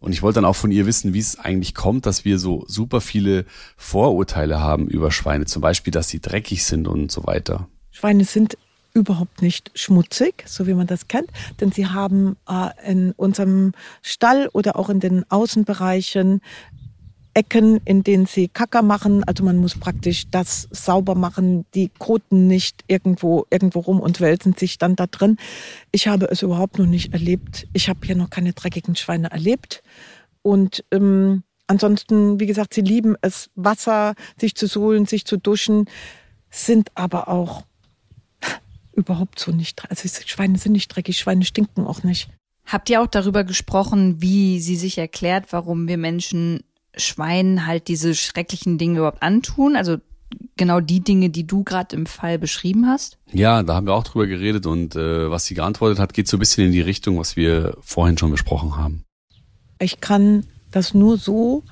S5: Und ich wollte dann auch von ihr wissen, wie es eigentlich kommt, dass wir so super viele Vorurteile haben über Schweine. Zum Beispiel, dass sie dreckig sind und so weiter.
S2: Schweine sind überhaupt nicht schmutzig, so wie man das kennt, denn sie haben äh, in unserem Stall oder auch in den Außenbereichen Ecken, in denen sie Kacker machen. Also man muss praktisch das sauber machen. Die koten nicht irgendwo, irgendwo rum und wälzen sich dann da drin. Ich habe es überhaupt noch nicht erlebt. Ich habe hier noch keine dreckigen Schweine erlebt. Und ähm, ansonsten, wie gesagt, sie lieben es, Wasser, sich zu suhlen, sich zu duschen, sind aber auch überhaupt so nicht. Also Schweine sind nicht dreckig, Schweine stinken auch nicht.
S4: Habt ihr auch darüber gesprochen, wie sie sich erklärt, warum wir Menschen Schweinen halt diese schrecklichen Dinge überhaupt antun? Also genau die Dinge, die du gerade im Fall beschrieben hast?
S5: Ja, da haben wir auch drüber geredet und äh, was sie geantwortet hat, geht so ein bisschen in die Richtung, was wir vorhin schon besprochen haben.
S2: Ich kann das nur so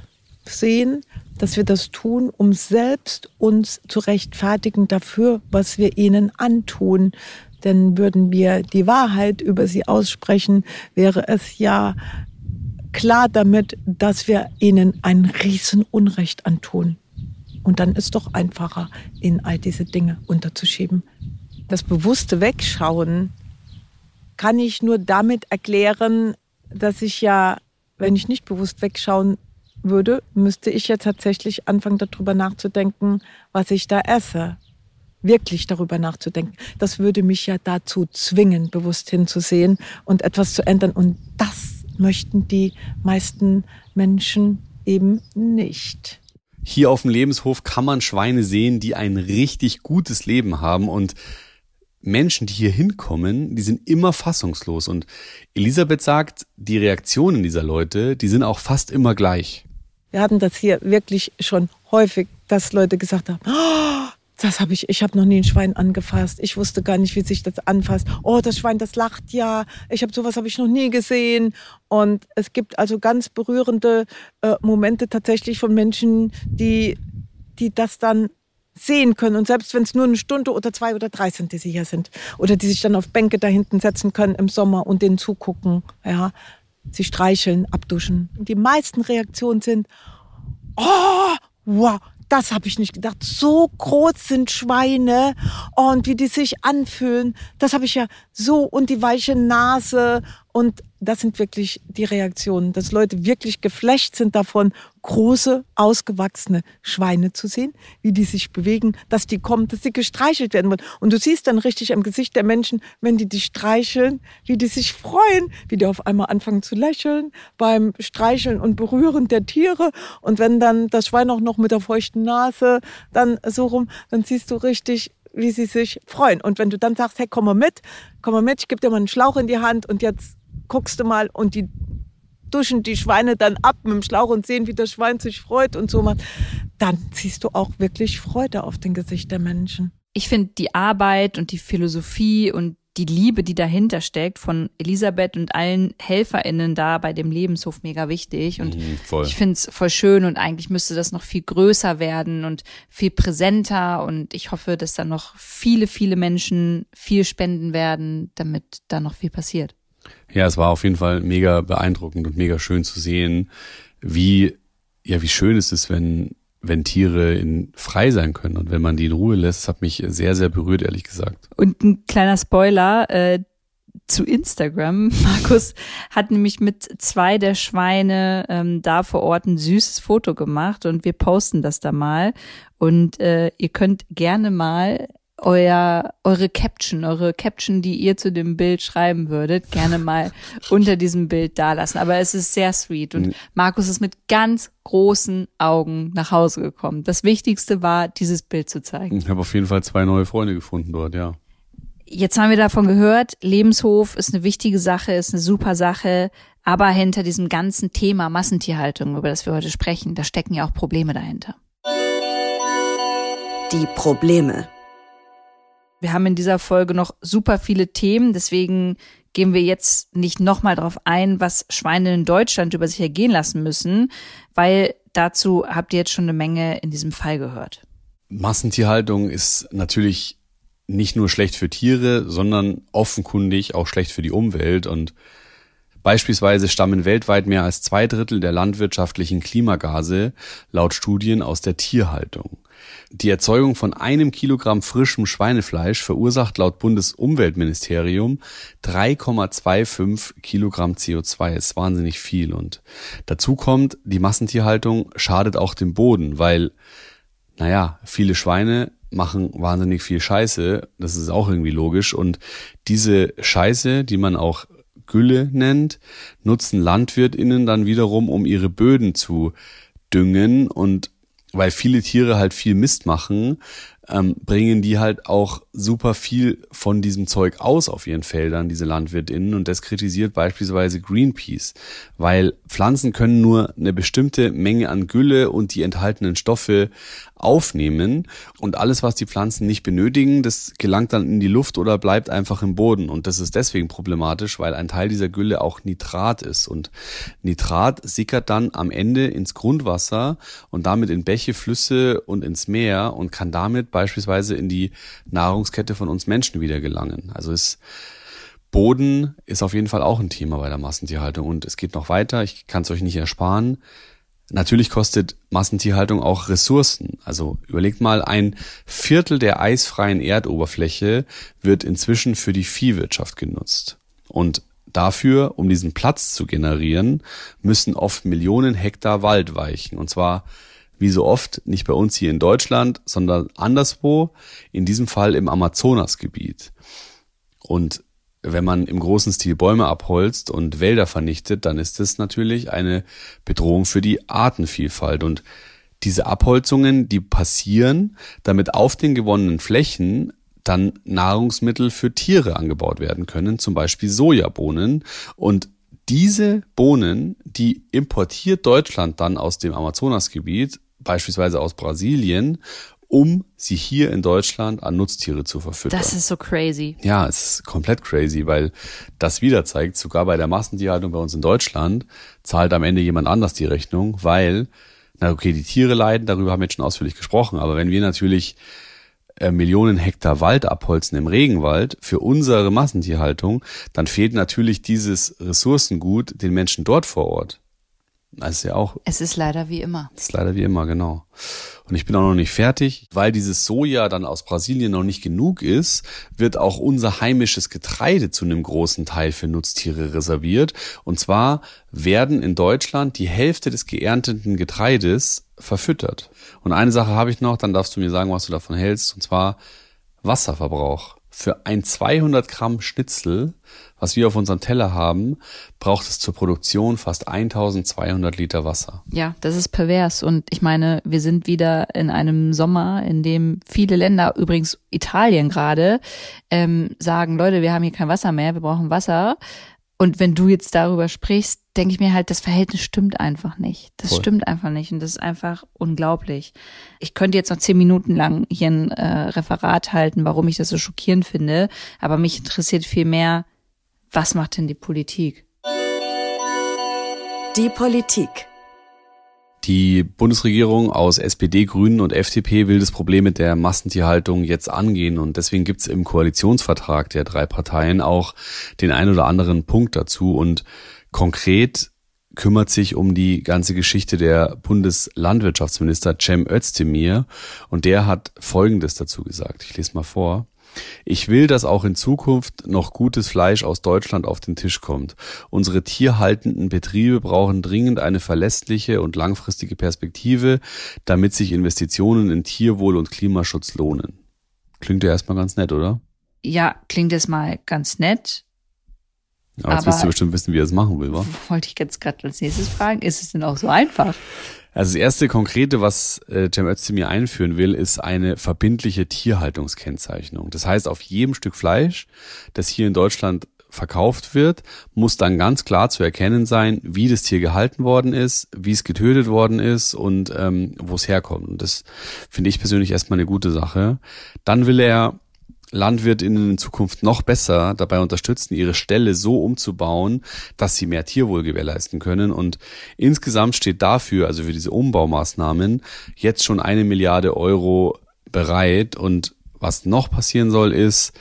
S2: sehen, dass wir das tun, um selbst uns zu rechtfertigen dafür, was wir ihnen antun. Denn würden wir die Wahrheit über sie aussprechen, wäre es ja klar damit, dass wir ihnen ein Riesenunrecht antun. Und dann ist doch einfacher, ihnen all diese Dinge unterzuschieben. Das bewusste Wegschauen kann ich nur damit erklären, dass ich ja, wenn ich nicht bewusst wegschauen würde, müsste ich ja tatsächlich anfangen, darüber nachzudenken, was ich da esse. Wirklich darüber nachzudenken. Das würde mich ja dazu zwingen, bewusst hinzusehen und etwas zu ändern. Und das möchten die meisten Menschen eben nicht.
S5: Hier auf dem Lebenshof kann man Schweine sehen, die ein richtig gutes Leben haben und Menschen, die hier hinkommen, die sind immer fassungslos. Und Elisabeth sagt, die Reaktionen dieser Leute, die sind auch fast immer gleich.
S2: Wir hatten das hier wirklich schon häufig, dass Leute gesagt haben, oh, das habe ich, ich habe noch nie ein Schwein angefasst. Ich wusste gar nicht, wie sich das anfasst. Oh, das Schwein, das lacht ja. Ich habe sowas habe ich noch nie gesehen. Und es gibt also ganz berührende äh, Momente tatsächlich von Menschen, die, die das dann sehen können. Und selbst wenn es nur eine Stunde oder zwei oder drei sind, die sie hier sind. Oder die sich dann auf Bänke da hinten setzen können im Sommer und denen zugucken. Ja, sie streicheln, abduschen. Und die meisten Reaktionen sind, oh, wow, das habe ich nicht gedacht. So groß sind Schweine und wie die sich anfühlen, das habe ich ja so und die weiche Nase und das sind wirklich die Reaktionen, dass Leute wirklich geflecht sind davon, große, ausgewachsene Schweine zu sehen, wie die sich bewegen, dass die kommen, dass sie gestreichelt werden wollen. Und du siehst dann richtig am Gesicht der Menschen, wenn die dich streicheln, wie die sich freuen, wie die auf einmal anfangen zu lächeln beim Streicheln und Berühren der Tiere. Und wenn dann das Schwein auch noch mit der feuchten Nase dann so rum, dann siehst du richtig, wie sie sich freuen. Und wenn du dann sagst, hey, komm mal mit, komm mal mit, ich gebe dir mal einen Schlauch in die Hand und jetzt guckst du mal und die duschen die Schweine dann ab mit dem Schlauch und sehen, wie das Schwein sich freut und so macht, dann siehst du auch wirklich Freude auf den Gesicht der Menschen.
S4: Ich finde die Arbeit und die Philosophie und die Liebe, die dahinter steckt, von Elisabeth und allen HelferInnen da bei dem Lebenshof mega wichtig. Und
S5: Mhm, voll.
S4: ich finde es voll schön und eigentlich müsste das noch viel größer werden und viel präsenter. Und ich hoffe, dass da noch viele, viele Menschen viel spenden werden, damit da noch viel passiert.
S5: Ja, es war auf jeden Fall mega beeindruckend und mega schön zu sehen, wie, ja, wie schön es ist, wenn, wenn Tiere in, frei sein können und wenn man die in Ruhe lässt. Das hat mich sehr, sehr berührt, ehrlich gesagt.
S4: Und ein kleiner Spoiler äh, zu Instagram. Markus hat nämlich mit zwei der Schweine ähm, da vor Ort ein süßes Foto gemacht und wir posten das da mal. Und äh, ihr könnt gerne mal euer, eure Caption, eure Caption, die ihr zu dem Bild schreiben würdet, gerne mal unter diesem Bild dalassen. Aber es ist sehr sweet und Markus ist mit ganz großen Augen nach Hause gekommen. Das Wichtigste war, dieses Bild zu zeigen.
S5: Ich habe auf jeden Fall zwei neue Freunde gefunden dort, ja.
S4: Jetzt haben wir davon gehört, Lebenshof ist eine wichtige Sache, ist eine super Sache, aber hinter diesem ganzen Thema Massentierhaltung, über das wir heute sprechen, da stecken ja auch Probleme dahinter.
S3: Die Probleme.
S4: Wir haben in dieser Folge noch super viele Themen, deswegen gehen wir jetzt nicht nochmal drauf ein, was Schweine in Deutschland über sich ergehen lassen müssen, weil dazu habt ihr jetzt schon eine Menge in diesem Fall gehört.
S5: Massentierhaltung ist natürlich nicht nur schlecht für Tiere, sondern offenkundig auch schlecht für die Umwelt und Beispielsweise stammen weltweit mehr als zwei Drittel der landwirtschaftlichen Klimagase laut Studien aus der Tierhaltung. Die Erzeugung von einem Kilogramm frischem Schweinefleisch verursacht laut Bundesumweltministerium 3,25 Kilogramm CO2. Das ist wahnsinnig viel. Und dazu kommt, die Massentierhaltung schadet auch dem Boden, weil, naja, viele Schweine machen wahnsinnig viel Scheiße. Das ist auch irgendwie logisch. Und diese Scheiße, die man auch Gülle nennt, nutzen LandwirtInnen dann wiederum, um ihre Böden zu düngen und weil viele Tiere halt viel Mist machen, ähm, bringen die halt auch super viel von diesem Zeug aus auf ihren Feldern, diese LandwirtInnen. Und das kritisiert beispielsweise Greenpeace, weil Pflanzen können nur eine bestimmte Menge an Gülle und die enthaltenen Stoffe aufnehmen. Und alles, was die Pflanzen nicht benötigen, das gelangt dann in die Luft oder bleibt einfach im Boden. Und das ist deswegen problematisch, weil ein Teil dieser Gülle auch Nitrat ist. Und Nitrat sickert dann am Ende ins Grundwasser und damit in Bäche, Flüsse und ins Meer und kann damit beispielsweise in die Nahrungskette von uns Menschen wieder gelangen. Also es Boden ist auf jeden Fall auch ein Thema bei der Massentierhaltung und es geht noch weiter. Ich kann es euch nicht ersparen. Natürlich kostet Massentierhaltung auch Ressourcen. Also überlegt mal, ein Viertel der eisfreien Erdoberfläche wird inzwischen für die Viehwirtschaft genutzt. Und dafür, um diesen Platz zu generieren, müssen oft Millionen Hektar Wald weichen. Und zwar wie so oft nicht bei uns hier in Deutschland, sondern anderswo, in diesem Fall im Amazonasgebiet. Und wenn man im großen Stil Bäume abholzt und Wälder vernichtet, dann ist das natürlich eine Bedrohung für die Artenvielfalt. Und diese Abholzungen, die passieren, damit auf den gewonnenen Flächen dann Nahrungsmittel für Tiere angebaut werden können, zum Beispiel Sojabohnen. Und diese Bohnen, die importiert Deutschland dann aus dem Amazonasgebiet, beispielsweise aus Brasilien, um sie hier in Deutschland an Nutztiere zu verfüttern.
S4: Das ist so crazy.
S5: Ja, es ist komplett crazy, weil das wieder zeigt, sogar bei der Massentierhaltung bei uns in Deutschland zahlt am Ende jemand anders die Rechnung, weil, na okay, die Tiere leiden, darüber haben wir jetzt schon ausführlich gesprochen, aber wenn wir natürlich äh, Millionen Hektar Wald abholzen im Regenwald für unsere Massentierhaltung, dann fehlt natürlich dieses Ressourcengut den Menschen dort vor Ort. Das ist ja auch
S4: Es ist leider wie immer.
S5: das ist leider wie immer, genau. Und ich bin auch noch nicht fertig, weil dieses Soja dann aus Brasilien noch nicht genug ist, wird auch unser heimisches Getreide zu einem großen Teil für Nutztiere reserviert. Und zwar werden in Deutschland die Hälfte des geernteten Getreides verfüttert. Und eine Sache habe ich noch, dann darfst du mir sagen, was du davon hältst, und zwar Wasserverbrauch. Für ein 200 Gramm Schnitzel, was wir auf unserem Teller haben, braucht es zur Produktion fast 1200 Liter Wasser.
S4: Ja, das ist pervers. Und ich meine, wir sind wieder in einem Sommer, in dem viele Länder, übrigens Italien gerade, ähm, sagen, Leute, wir haben hier kein Wasser mehr, wir brauchen Wasser. Und wenn du jetzt darüber sprichst, denke ich mir halt, das Verhältnis stimmt einfach nicht. Das
S5: Voll.
S4: stimmt einfach nicht und das ist einfach unglaublich. Ich könnte jetzt noch zehn Minuten lang hier ein äh, Referat halten, warum ich das so schockierend finde, aber mich interessiert viel mehr, was macht denn die Politik?
S3: Die Politik.
S5: Die Bundesregierung aus SPD, Grünen und FDP will das Problem mit der Massentierhaltung jetzt angehen und deswegen gibt's im Koalitionsvertrag der drei Parteien auch den ein oder anderen Punkt dazu und konkret kümmert sich um die ganze Geschichte der Bundeslandwirtschaftsminister Cem Özdemir und der hat Folgendes dazu gesagt. Ich lese mal vor. Ich will, dass auch in Zukunft noch gutes Fleisch aus Deutschland auf den Tisch kommt. Unsere tierhaltenden Betriebe brauchen dringend eine verlässliche und langfristige Perspektive, damit sich Investitionen in Tierwohl und Klimaschutz lohnen. Klingt ja erstmal ganz nett, oder?
S4: Ja, klingt jetzt mal ganz nett.
S5: Aber jetzt wirst du bestimmt wissen, wie er es machen will, wa?
S4: Wollte ich jetzt gerade als nächstes fragen, ist es denn auch so einfach?
S5: Also das erste Konkrete, was äh, Cem Özdemir einführen will, ist eine verbindliche Tierhaltungskennzeichnung. Das heißt, auf jedem Stück Fleisch, das hier in Deutschland verkauft wird, muss dann ganz klar zu erkennen sein, wie das Tier gehalten worden ist, wie es getötet worden ist und ähm, wo es herkommt. Und das finde ich persönlich erstmal eine gute Sache. Dann will er LandwirtInnen in Zukunft noch besser dabei unterstützen, ihre Ställe so umzubauen, dass sie mehr Tierwohl gewährleisten können. Und insgesamt steht dafür, also für diese Umbaumaßnahmen, jetzt schon eine Milliarde Euro bereit. Und was noch passieren soll, ist,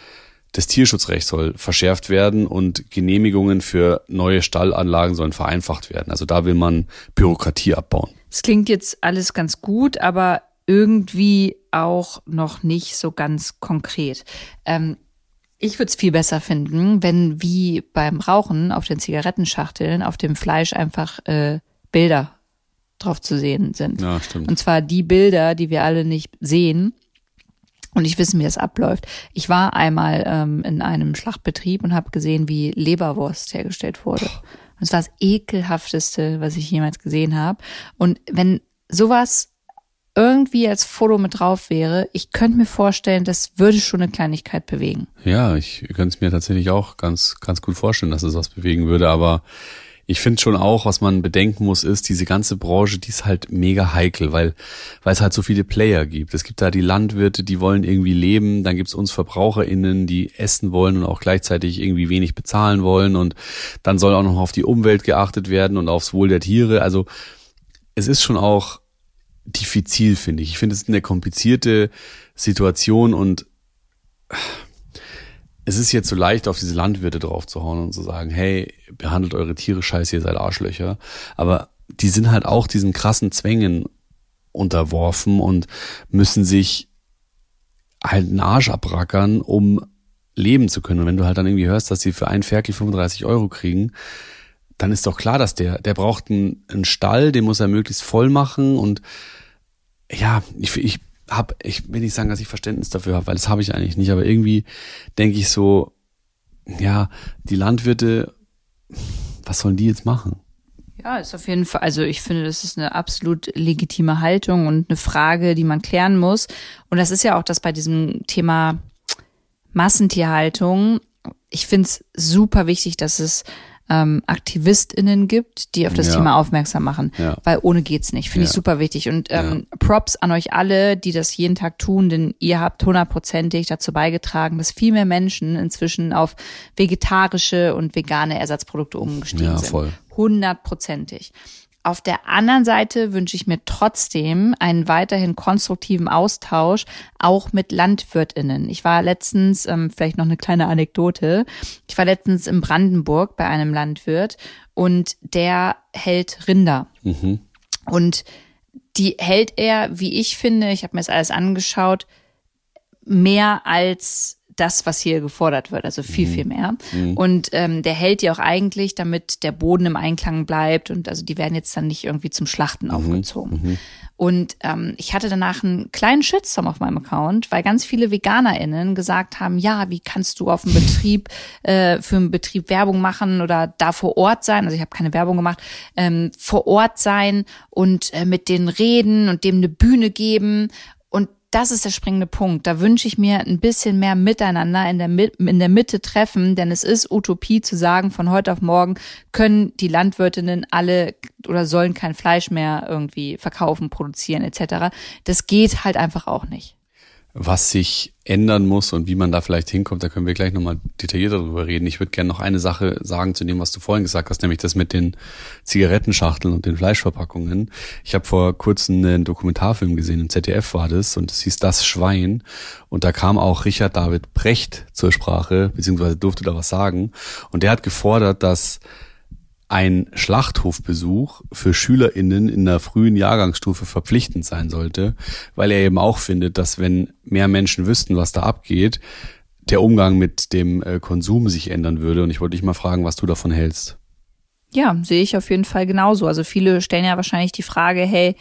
S5: das Tierschutzrecht soll verschärft werden und Genehmigungen für neue Stallanlagen sollen vereinfacht werden. Also da will man Bürokratie abbauen.
S4: Es klingt jetzt alles ganz gut, aber irgendwie auch noch nicht so ganz konkret. Ähm, ich würde es viel besser finden, wenn wie beim Rauchen auf den Zigarettenschachteln auf dem Fleisch einfach äh, Bilder drauf zu sehen sind.
S5: Ja, stimmt.
S4: Und zwar die Bilder, die wir alle nicht sehen und nicht wissen, wie es abläuft. Ich war einmal ähm, in einem Schlachtbetrieb und habe gesehen, wie Leberwurst hergestellt wurde. Und es war das ekelhafteste, was ich jemals gesehen habe. Und wenn sowas irgendwie als Foto mit drauf wäre, ich könnte mir vorstellen, das würde schon eine Kleinigkeit bewegen.
S5: Ja, ich könnte es mir tatsächlich auch ganz, ganz gut vorstellen, dass es was bewegen würde, aber ich finde schon auch, was man bedenken muss, ist, diese ganze Branche, die ist halt mega heikel, weil, weil es halt so viele Player gibt. Es gibt da die Landwirte, die wollen irgendwie leben, dann gibt's uns VerbraucherInnen, die essen wollen und auch gleichzeitig irgendwie wenig bezahlen wollen und dann soll auch noch auf die Umwelt geachtet werden und aufs Wohl der Tiere. Also es ist schon auch diffizil, finde ich. Ich finde, es eine komplizierte Situation und es ist jetzt so leicht, auf diese Landwirte draufzuhauen und zu sagen, hey, behandelt eure Tiere scheiße, ihr seid Arschlöcher. Aber die sind halt auch diesen krassen Zwängen unterworfen und müssen sich halt einen Arsch abrackern, um leben zu können. Und wenn du halt dann irgendwie hörst, dass sie für einen Ferkel 35 Euro kriegen, dann ist doch klar, dass der, der braucht einen, einen Stall, den muss er möglichst voll machen und ja, ich, ich habe, ich will nicht sagen, dass ich Verständnis dafür habe, weil das habe ich eigentlich nicht, aber irgendwie denke ich so, ja, die Landwirte, was sollen die jetzt machen?
S4: Ja, ist auf jeden Fall, also ich finde, das ist eine absolut legitime Haltung und eine Frage, die man klären muss. Und das ist ja auch das bei diesem Thema Massentierhaltung. Ich finde es super wichtig, dass es ähm, AktivistInnen gibt, die auf das
S5: Ja.
S4: Thema aufmerksam machen.
S5: Ja.
S4: Weil ohne geht's nicht. Finde ich
S5: Ja.
S4: super wichtig. Und ähm, Props an euch alle, die das jeden Tag tun, denn ihr habt hundertprozentig dazu beigetragen, dass viel mehr Menschen inzwischen auf vegetarische und vegane Ersatzprodukte umgestiegen
S5: Ja,
S4: sind.
S5: voll.
S4: Hundertprozentig. Auf der anderen Seite wünsche ich mir trotzdem einen weiterhin konstruktiven Austausch, auch mit LandwirtInnen. Ich war letztens, ähm, vielleicht noch eine kleine Anekdote, ich war letztens in Brandenburg bei einem Landwirt und der hält Rinder. Und die hält er, wie ich finde, ich habe mir das alles angeschaut, mehr als das, was hier gefordert wird, also viel, viel mehr. Und ähm, der hält die auch eigentlich, damit der Boden im Einklang bleibt und also die werden jetzt dann nicht irgendwie zum Schlachten aufgezogen. Und ähm, ich hatte danach einen kleinen Shitstorm auf meinem Account, weil ganz viele VeganerInnen gesagt haben, ja, wie kannst du auf einem Betrieb, äh, für einen Betrieb Werbung machen oder da vor Ort sein, also ich habe keine Werbung gemacht, ähm, vor Ort sein und äh, mit denen reden und dem eine Bühne geben. Das ist der springende Punkt. Da wünsche ich mir ein bisschen mehr Miteinander in der, in der Mitte treffen, denn es ist Utopie zu sagen, von heute auf morgen können die Landwirtinnen alle oder sollen kein Fleisch mehr irgendwie verkaufen, produzieren etc. Das geht halt einfach auch nicht
S5: was sich ändern muss und wie man da vielleicht hinkommt, da können wir gleich nochmal detaillierter darüber reden. Ich würde gerne noch eine Sache sagen zu dem, was du vorhin gesagt hast, nämlich das mit den Zigarettenschachteln und den Fleischverpackungen. Ich habe vor kurzem einen Dokumentarfilm gesehen, im ZDF war das, und es hieß Das Schwein. Und da kam auch Richard David Brecht zur Sprache, beziehungsweise durfte da was sagen. Und der hat gefordert, dass ein Schlachthofbesuch für SchülerInnen in der frühen Jahrgangsstufe verpflichtend sein sollte, weil er eben auch findet, dass wenn mehr Menschen wüssten, was da abgeht, der Umgang mit dem äh, Konsum sich ändern würde. Und ich wollte dich mal fragen, was du davon hältst.
S4: Ja, sehe ich auf jeden Fall genauso. Also viele stellen ja wahrscheinlich die Frage, hey,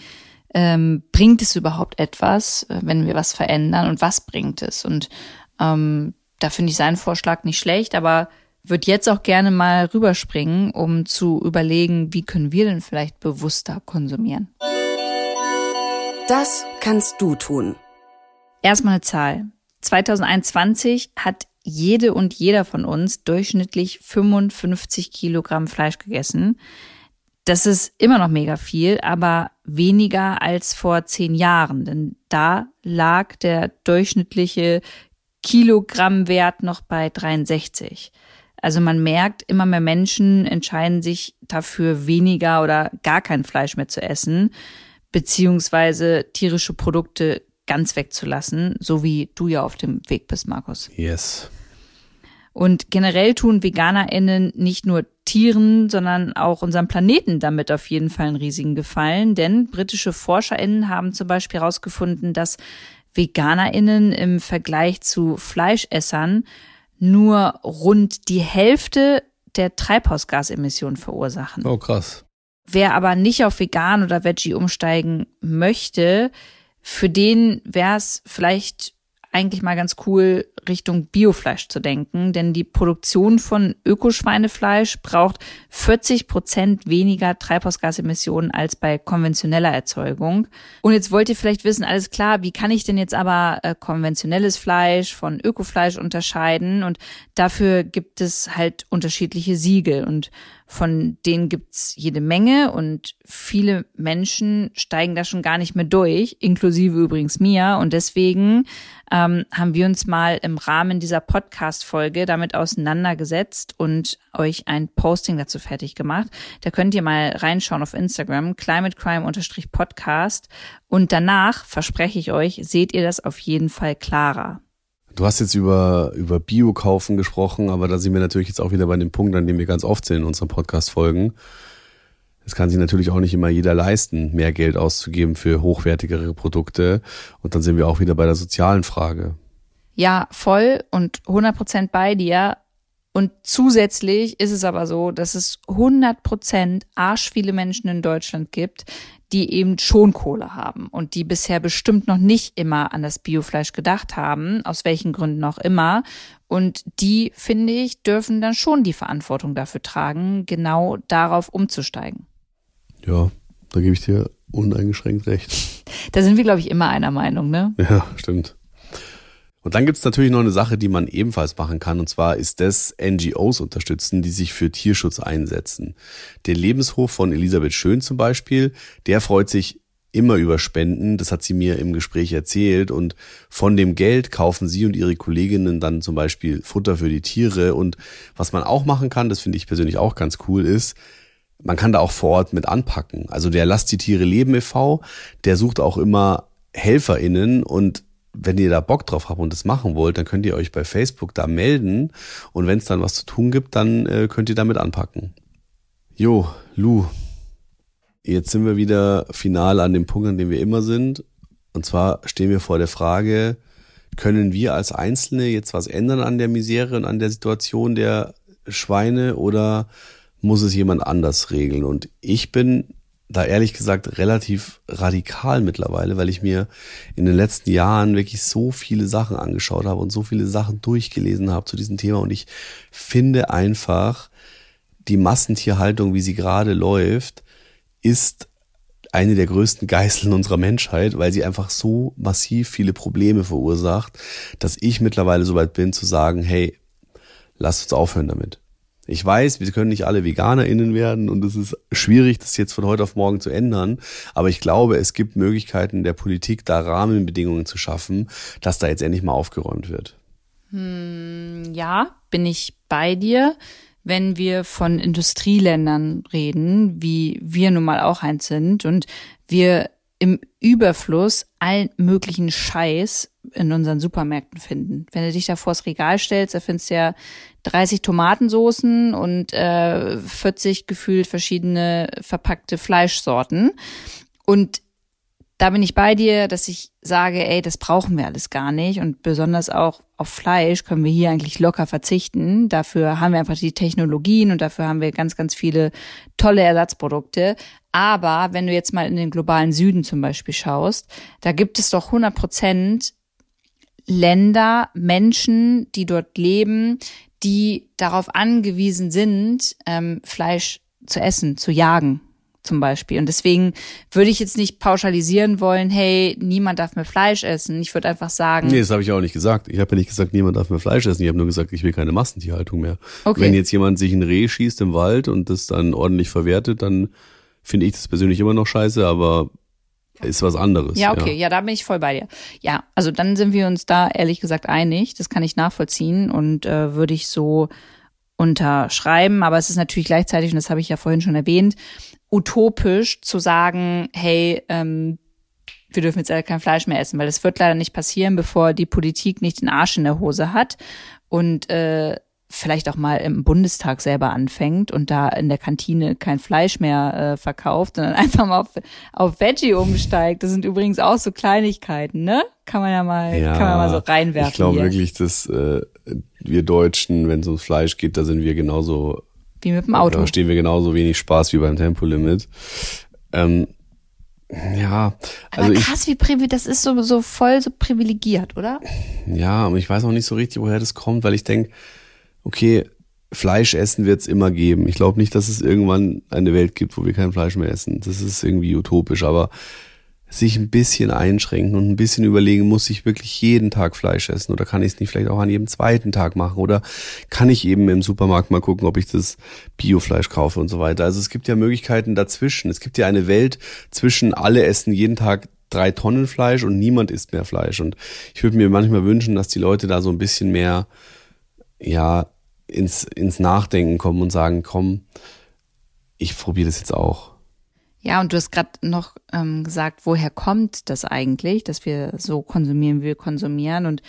S4: ähm, bringt es überhaupt etwas, äh, wenn wir was verändern und was bringt es? Und ähm, da finde ich seinen Vorschlag nicht schlecht, aber würde jetzt auch gerne mal rüberspringen, um zu überlegen, wie können wir denn vielleicht bewusster konsumieren.
S3: Das kannst du tun.
S4: Erstmal eine Zahl. 2021 hat jede und jeder von uns durchschnittlich 55 Kilogramm Fleisch gegessen. Das ist immer noch mega viel, aber weniger als vor zehn Jahren, denn da lag der durchschnittliche Kilogrammwert noch bei 63. Also man merkt, immer mehr Menschen entscheiden sich dafür, weniger oder gar kein Fleisch mehr zu essen, beziehungsweise tierische Produkte ganz wegzulassen, so wie du ja auf dem Weg bist, Markus.
S5: Yes.
S4: Und generell tun VeganerInnen nicht nur Tieren, sondern auch unserem Planeten damit auf jeden Fall einen riesigen Gefallen, denn britische ForscherInnen haben zum Beispiel herausgefunden, dass VeganerInnen im Vergleich zu Fleischessern nur rund die Hälfte der Treibhausgasemissionen verursachen.
S5: Oh, krass.
S4: Wer aber nicht auf vegan oder Veggie umsteigen möchte, für den wäre es vielleicht eigentlich mal ganz cool, Richtung Biofleisch zu denken, denn die Produktion von Ökoschweinefleisch braucht 40 Prozent weniger Treibhausgasemissionen als bei konventioneller Erzeugung. Und jetzt wollt ihr vielleicht wissen, alles klar, wie kann ich denn jetzt aber äh, konventionelles Fleisch von Ökofleisch unterscheiden? Und dafür gibt es halt unterschiedliche Siegel und von denen gibt's jede Menge und viele Menschen steigen da schon gar nicht mehr durch, inklusive übrigens mir. Und deswegen ähm, haben wir uns mal im Rahmen dieser Podcast-Folge damit auseinandergesetzt und euch ein Posting dazu fertig gemacht. Da könnt ihr mal reinschauen auf Instagram, climatecrime-podcast. Und danach, verspreche ich euch, seht ihr das auf jeden Fall klarer.
S5: Du hast jetzt über, über Bio-Kaufen gesprochen, aber da sind wir natürlich jetzt auch wieder bei dem Punkt, an dem wir ganz oft sind in unseren Podcast-Folgen. Es kann sich natürlich auch nicht immer jeder leisten, mehr Geld auszugeben für hochwertigere Produkte. Und dann sind wir auch wieder bei der sozialen Frage.
S4: Ja, voll und 100 Prozent bei dir. Und zusätzlich ist es aber so, dass es 100 Prozent arsch viele Menschen in Deutschland gibt, die eben schon Kohle haben und die bisher bestimmt noch nicht immer an das Biofleisch gedacht haben, aus welchen Gründen auch immer. Und die, finde ich, dürfen dann schon die Verantwortung dafür tragen, genau darauf umzusteigen.
S5: Ja, da gebe ich dir uneingeschränkt recht.
S4: Da sind wir, glaube ich, immer einer Meinung, ne?
S5: Ja, stimmt. Und dann gibt's natürlich noch eine Sache, die man ebenfalls machen kann, und zwar ist das NGOs unterstützen, die sich für Tierschutz einsetzen. Der Lebenshof von Elisabeth Schön zum Beispiel, der freut sich immer über Spenden, das hat sie mir im Gespräch erzählt und von dem Geld kaufen sie und ihre Kolleginnen dann zum Beispiel Futter für die Tiere und was man auch machen kann, das finde ich persönlich auch ganz cool, ist, man kann da auch vor Ort mit anpacken. Also der Lass die Tiere leben e.V., der sucht auch immer HelferInnen und wenn ihr da Bock drauf habt und das machen wollt, dann könnt ihr euch bei Facebook da melden und wenn es dann was zu tun gibt, dann äh, könnt ihr damit anpacken. Jo, Lu, jetzt sind wir wieder final an dem Punkt, an dem wir immer sind. Und zwar stehen wir vor der Frage, können wir als Einzelne jetzt was ändern an der Misere und an der Situation der Schweine oder muss es jemand anders regeln? Und ich bin da ehrlich gesagt relativ radikal mittlerweile, weil ich mir in den letzten Jahren wirklich so viele Sachen angeschaut habe und so viele Sachen durchgelesen habe zu diesem Thema. Und ich finde einfach, die Massentierhaltung, wie sie gerade läuft, ist eine der größten Geißeln unserer Menschheit, weil sie einfach so massiv viele Probleme verursacht, dass ich mittlerweile so weit bin zu sagen, hey, lasst uns aufhören damit. Ich weiß, wir können nicht alle VeganerInnen werden und es ist schwierig, das jetzt von heute auf morgen zu ändern. Aber ich glaube, es gibt Möglichkeiten der Politik, da Rahmenbedingungen zu schaffen, dass da jetzt endlich mal aufgeräumt wird.
S4: Hm, ja, bin ich bei dir. Wenn wir von Industrieländern reden, wie wir nun mal auch eins sind und wir im Überfluss allen möglichen Scheiß in unseren Supermärkten finden. Wenn du dich da vors Regal stellst, da findest du ja 30 Tomatensoßen und äh, 40 gefühlt verschiedene verpackte Fleischsorten. Und da bin ich bei dir, dass ich sage, ey, das brauchen wir alles gar nicht. Und besonders auch auf Fleisch können wir hier eigentlich locker verzichten. Dafür haben wir einfach die Technologien und dafür haben wir ganz, ganz viele tolle Ersatzprodukte. Aber wenn du jetzt mal in den globalen Süden zum Beispiel schaust, da gibt es doch 100 Prozent Länder, Menschen, die dort leben, die darauf angewiesen sind, ähm, Fleisch zu essen, zu jagen zum Beispiel. Und deswegen würde ich jetzt nicht pauschalisieren wollen, hey, niemand darf mehr Fleisch essen. Ich würde einfach sagen.
S5: Nee, das habe ich auch nicht gesagt. Ich habe ja nicht gesagt, niemand darf mehr Fleisch essen. Ich habe nur gesagt, ich will keine Massentierhaltung mehr. Okay. Wenn jetzt jemand sich ein Reh schießt im Wald und das dann ordentlich verwertet, dann finde ich das persönlich immer noch scheiße, aber ist was anderes.
S4: Ja, okay, ja. ja, da bin ich voll bei dir. Ja, also dann sind wir uns da ehrlich gesagt einig. Das kann ich nachvollziehen und äh, würde ich so unterschreiben. Aber es ist natürlich gleichzeitig, und das habe ich ja vorhin schon erwähnt, utopisch zu sagen, hey, ähm, wir dürfen jetzt kein Fleisch mehr essen, weil das wird leider nicht passieren, bevor die Politik nicht den Arsch in der Hose hat. Und äh, vielleicht auch mal im Bundestag selber anfängt und da in der Kantine kein Fleisch mehr äh, verkauft, sondern einfach mal auf, auf Veggie umsteigt. Das sind übrigens auch so Kleinigkeiten, ne? Kann man ja mal, ja, kann man mal so reinwerfen.
S5: Ich glaube wirklich, dass äh, wir Deutschen, wenn es ums Fleisch geht, da sind wir genauso
S4: wie mit dem Auto.
S5: Da stehen wir genauso wenig Spaß wie beim Tempolimit. Ähm, ja,
S4: also aber krass, ich, wie das ist so, so voll so privilegiert, oder?
S5: Ja, und ich weiß auch nicht so richtig, woher das kommt, weil ich denke, okay, Fleisch essen wird es immer geben. Ich glaube nicht, dass es irgendwann eine Welt gibt, wo wir kein Fleisch mehr essen. Das ist irgendwie utopisch, aber sich ein bisschen einschränken und ein bisschen überlegen, muss ich wirklich jeden Tag Fleisch essen oder kann ich es nicht vielleicht auch an jedem zweiten Tag machen oder kann ich eben im Supermarkt mal gucken, ob ich das Biofleisch kaufe und so weiter. Also es gibt ja Möglichkeiten dazwischen. Es gibt ja eine Welt zwischen alle essen jeden Tag drei Tonnen Fleisch und niemand isst mehr Fleisch. Und ich würde mir manchmal wünschen, dass die Leute da so ein bisschen mehr, ja, ins, ins Nachdenken kommen und sagen, komm, ich probiere das jetzt auch.
S4: Ja, und du hast gerade noch ähm, gesagt, woher kommt das eigentlich, dass wir so konsumieren, wie wir konsumieren? Und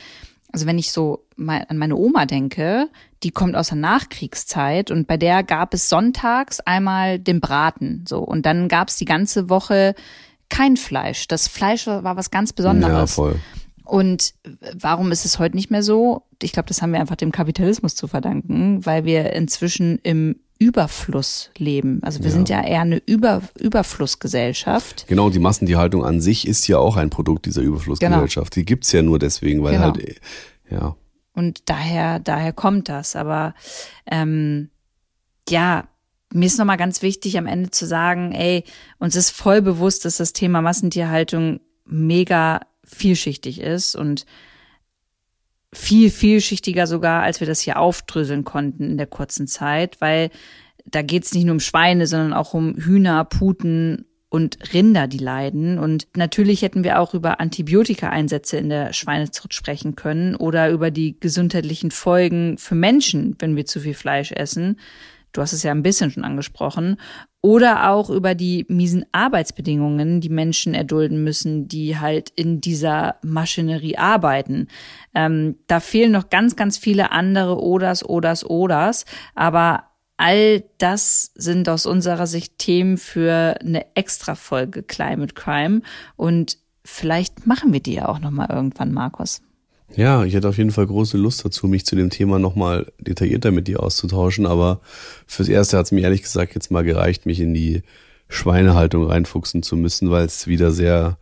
S4: also wenn ich so mal an meine Oma denke, die kommt aus der Nachkriegszeit und bei der gab es sonntags einmal den Braten, so und dann gab es die ganze Woche kein Fleisch. Das Fleisch war was ganz Besonderes. Ja, voll. Und warum ist es heute nicht mehr so? Ich glaube, das haben wir einfach dem Kapitalismus zu verdanken, weil wir inzwischen im Überfluss leben. Also wir ja. sind ja eher eine Über Überflussgesellschaft.
S5: Genau, die Massentierhaltung an sich ist ja auch ein Produkt dieser Überflussgesellschaft. Genau. Die gibt's ja nur deswegen, weil genau. halt, ja.
S4: Und daher, daher kommt das. Aber ähm, ja, mir ist nochmal ganz wichtig, am Ende zu sagen, ey, uns ist voll bewusst, dass das Thema Massentierhaltung mega vielschichtig ist und viel vielschichtiger sogar, als wir das hier aufdröseln konnten in der kurzen Zeit, weil da geht es nicht nur um Schweine, sondern auch um Hühner, Puten und Rinder, die leiden. Und natürlich hätten wir auch über Antibiotika-Einsätze in der Schweinezucht sprechen können oder über die gesundheitlichen Folgen für Menschen, wenn wir zu viel Fleisch essen. Du hast es ja ein bisschen schon angesprochen oder auch über die miesen Arbeitsbedingungen, die Menschen erdulden müssen, die halt in dieser Maschinerie arbeiten. Ähm, da fehlen noch ganz, ganz viele andere Oders, Oders, Oders, aber all das sind aus unserer Sicht Themen für eine Extra-Folge Climate Crime und vielleicht machen wir die ja auch nochmal irgendwann, Markus.
S5: Ja, ich hätte auf jeden Fall große Lust dazu, mich zu dem Thema nochmal detaillierter mit dir auszutauschen. Aber fürs Erste hat es mir ehrlich gesagt jetzt mal gereicht, mich in die Schweinehaltung reinfuchsen zu müssen, weil es wieder sehr,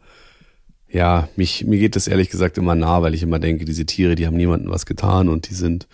S5: ja, mich, mir geht das ehrlich gesagt immer nah, weil ich immer denke, diese Tiere, die haben niemandem was getan und die sind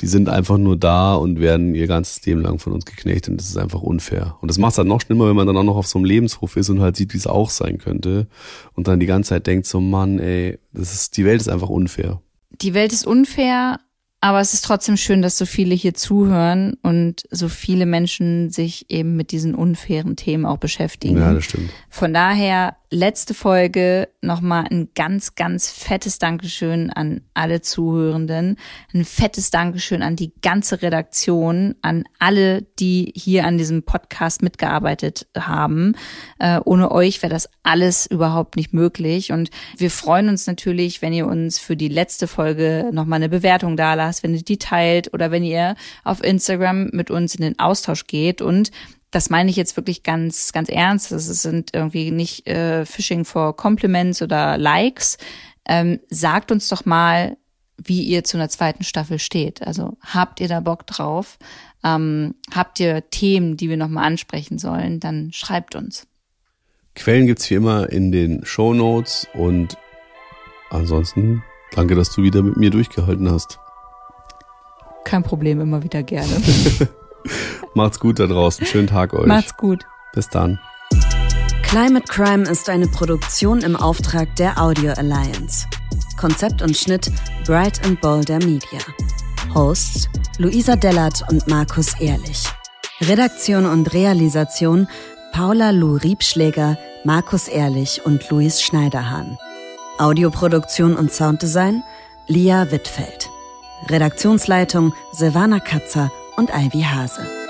S5: die sind einfach nur da und werden ihr ganzes Leben lang von uns geknechtet und das ist einfach unfair. Und das macht es halt noch schlimmer, wenn man dann auch noch auf so einem Lebenshof ist und halt sieht, wie es auch sein könnte und dann die ganze Zeit denkt so, Mann, ey, das ist, die Welt ist einfach unfair.
S4: Die Welt ist unfair, aber es ist trotzdem schön, dass so viele hier zuhören und so viele Menschen sich eben mit diesen unfairen Themen auch beschäftigen.
S5: Ja, das stimmt.
S4: Von daher letzte Folge nochmal ein ganz, ganz fettes Dankeschön an alle Zuhörenden. Ein fettes Dankeschön an die ganze Redaktion, an alle, die hier an diesem Podcast mitgearbeitet haben. Äh, ohne euch wäre das alles überhaupt nicht möglich. Und wir freuen uns natürlich, wenn ihr uns für die letzte Folge nochmal eine Bewertung da lasst, wenn ihr die teilt oder wenn ihr auf Instagram mit uns in den Austausch geht und das meine ich jetzt wirklich ganz, ganz ernst. Das sind irgendwie nicht äh, Phishing for Compliments oder Likes. Ähm, sagt uns doch mal, wie ihr zu einer zweiten Staffel steht. Also habt ihr da Bock drauf? Ähm, habt ihr Themen, die wir nochmal ansprechen sollen? Dann schreibt uns.
S5: Quellen gibt's wie immer in den Show Notes und ansonsten danke, dass du wieder mit mir durchgehalten hast.
S4: Kein Problem, immer wieder gerne.
S5: Macht's gut da draußen. Schönen Tag euch.
S4: Macht's gut.
S5: Bis dann.
S3: Climate Crime ist eine Produktion im Auftrag der Audio Alliance. Konzept und Schnitt Bright and Boulder Media. Hosts Luisa Dellert und Markus Ehrlich. Redaktion und Realisation Paula Lou Riebschläger, Markus Ehrlich und Luis Schneiderhahn. Audioproduktion und Sounddesign Lia Wittfeld. Redaktionsleitung Silvana Katzer und Ivy Hase.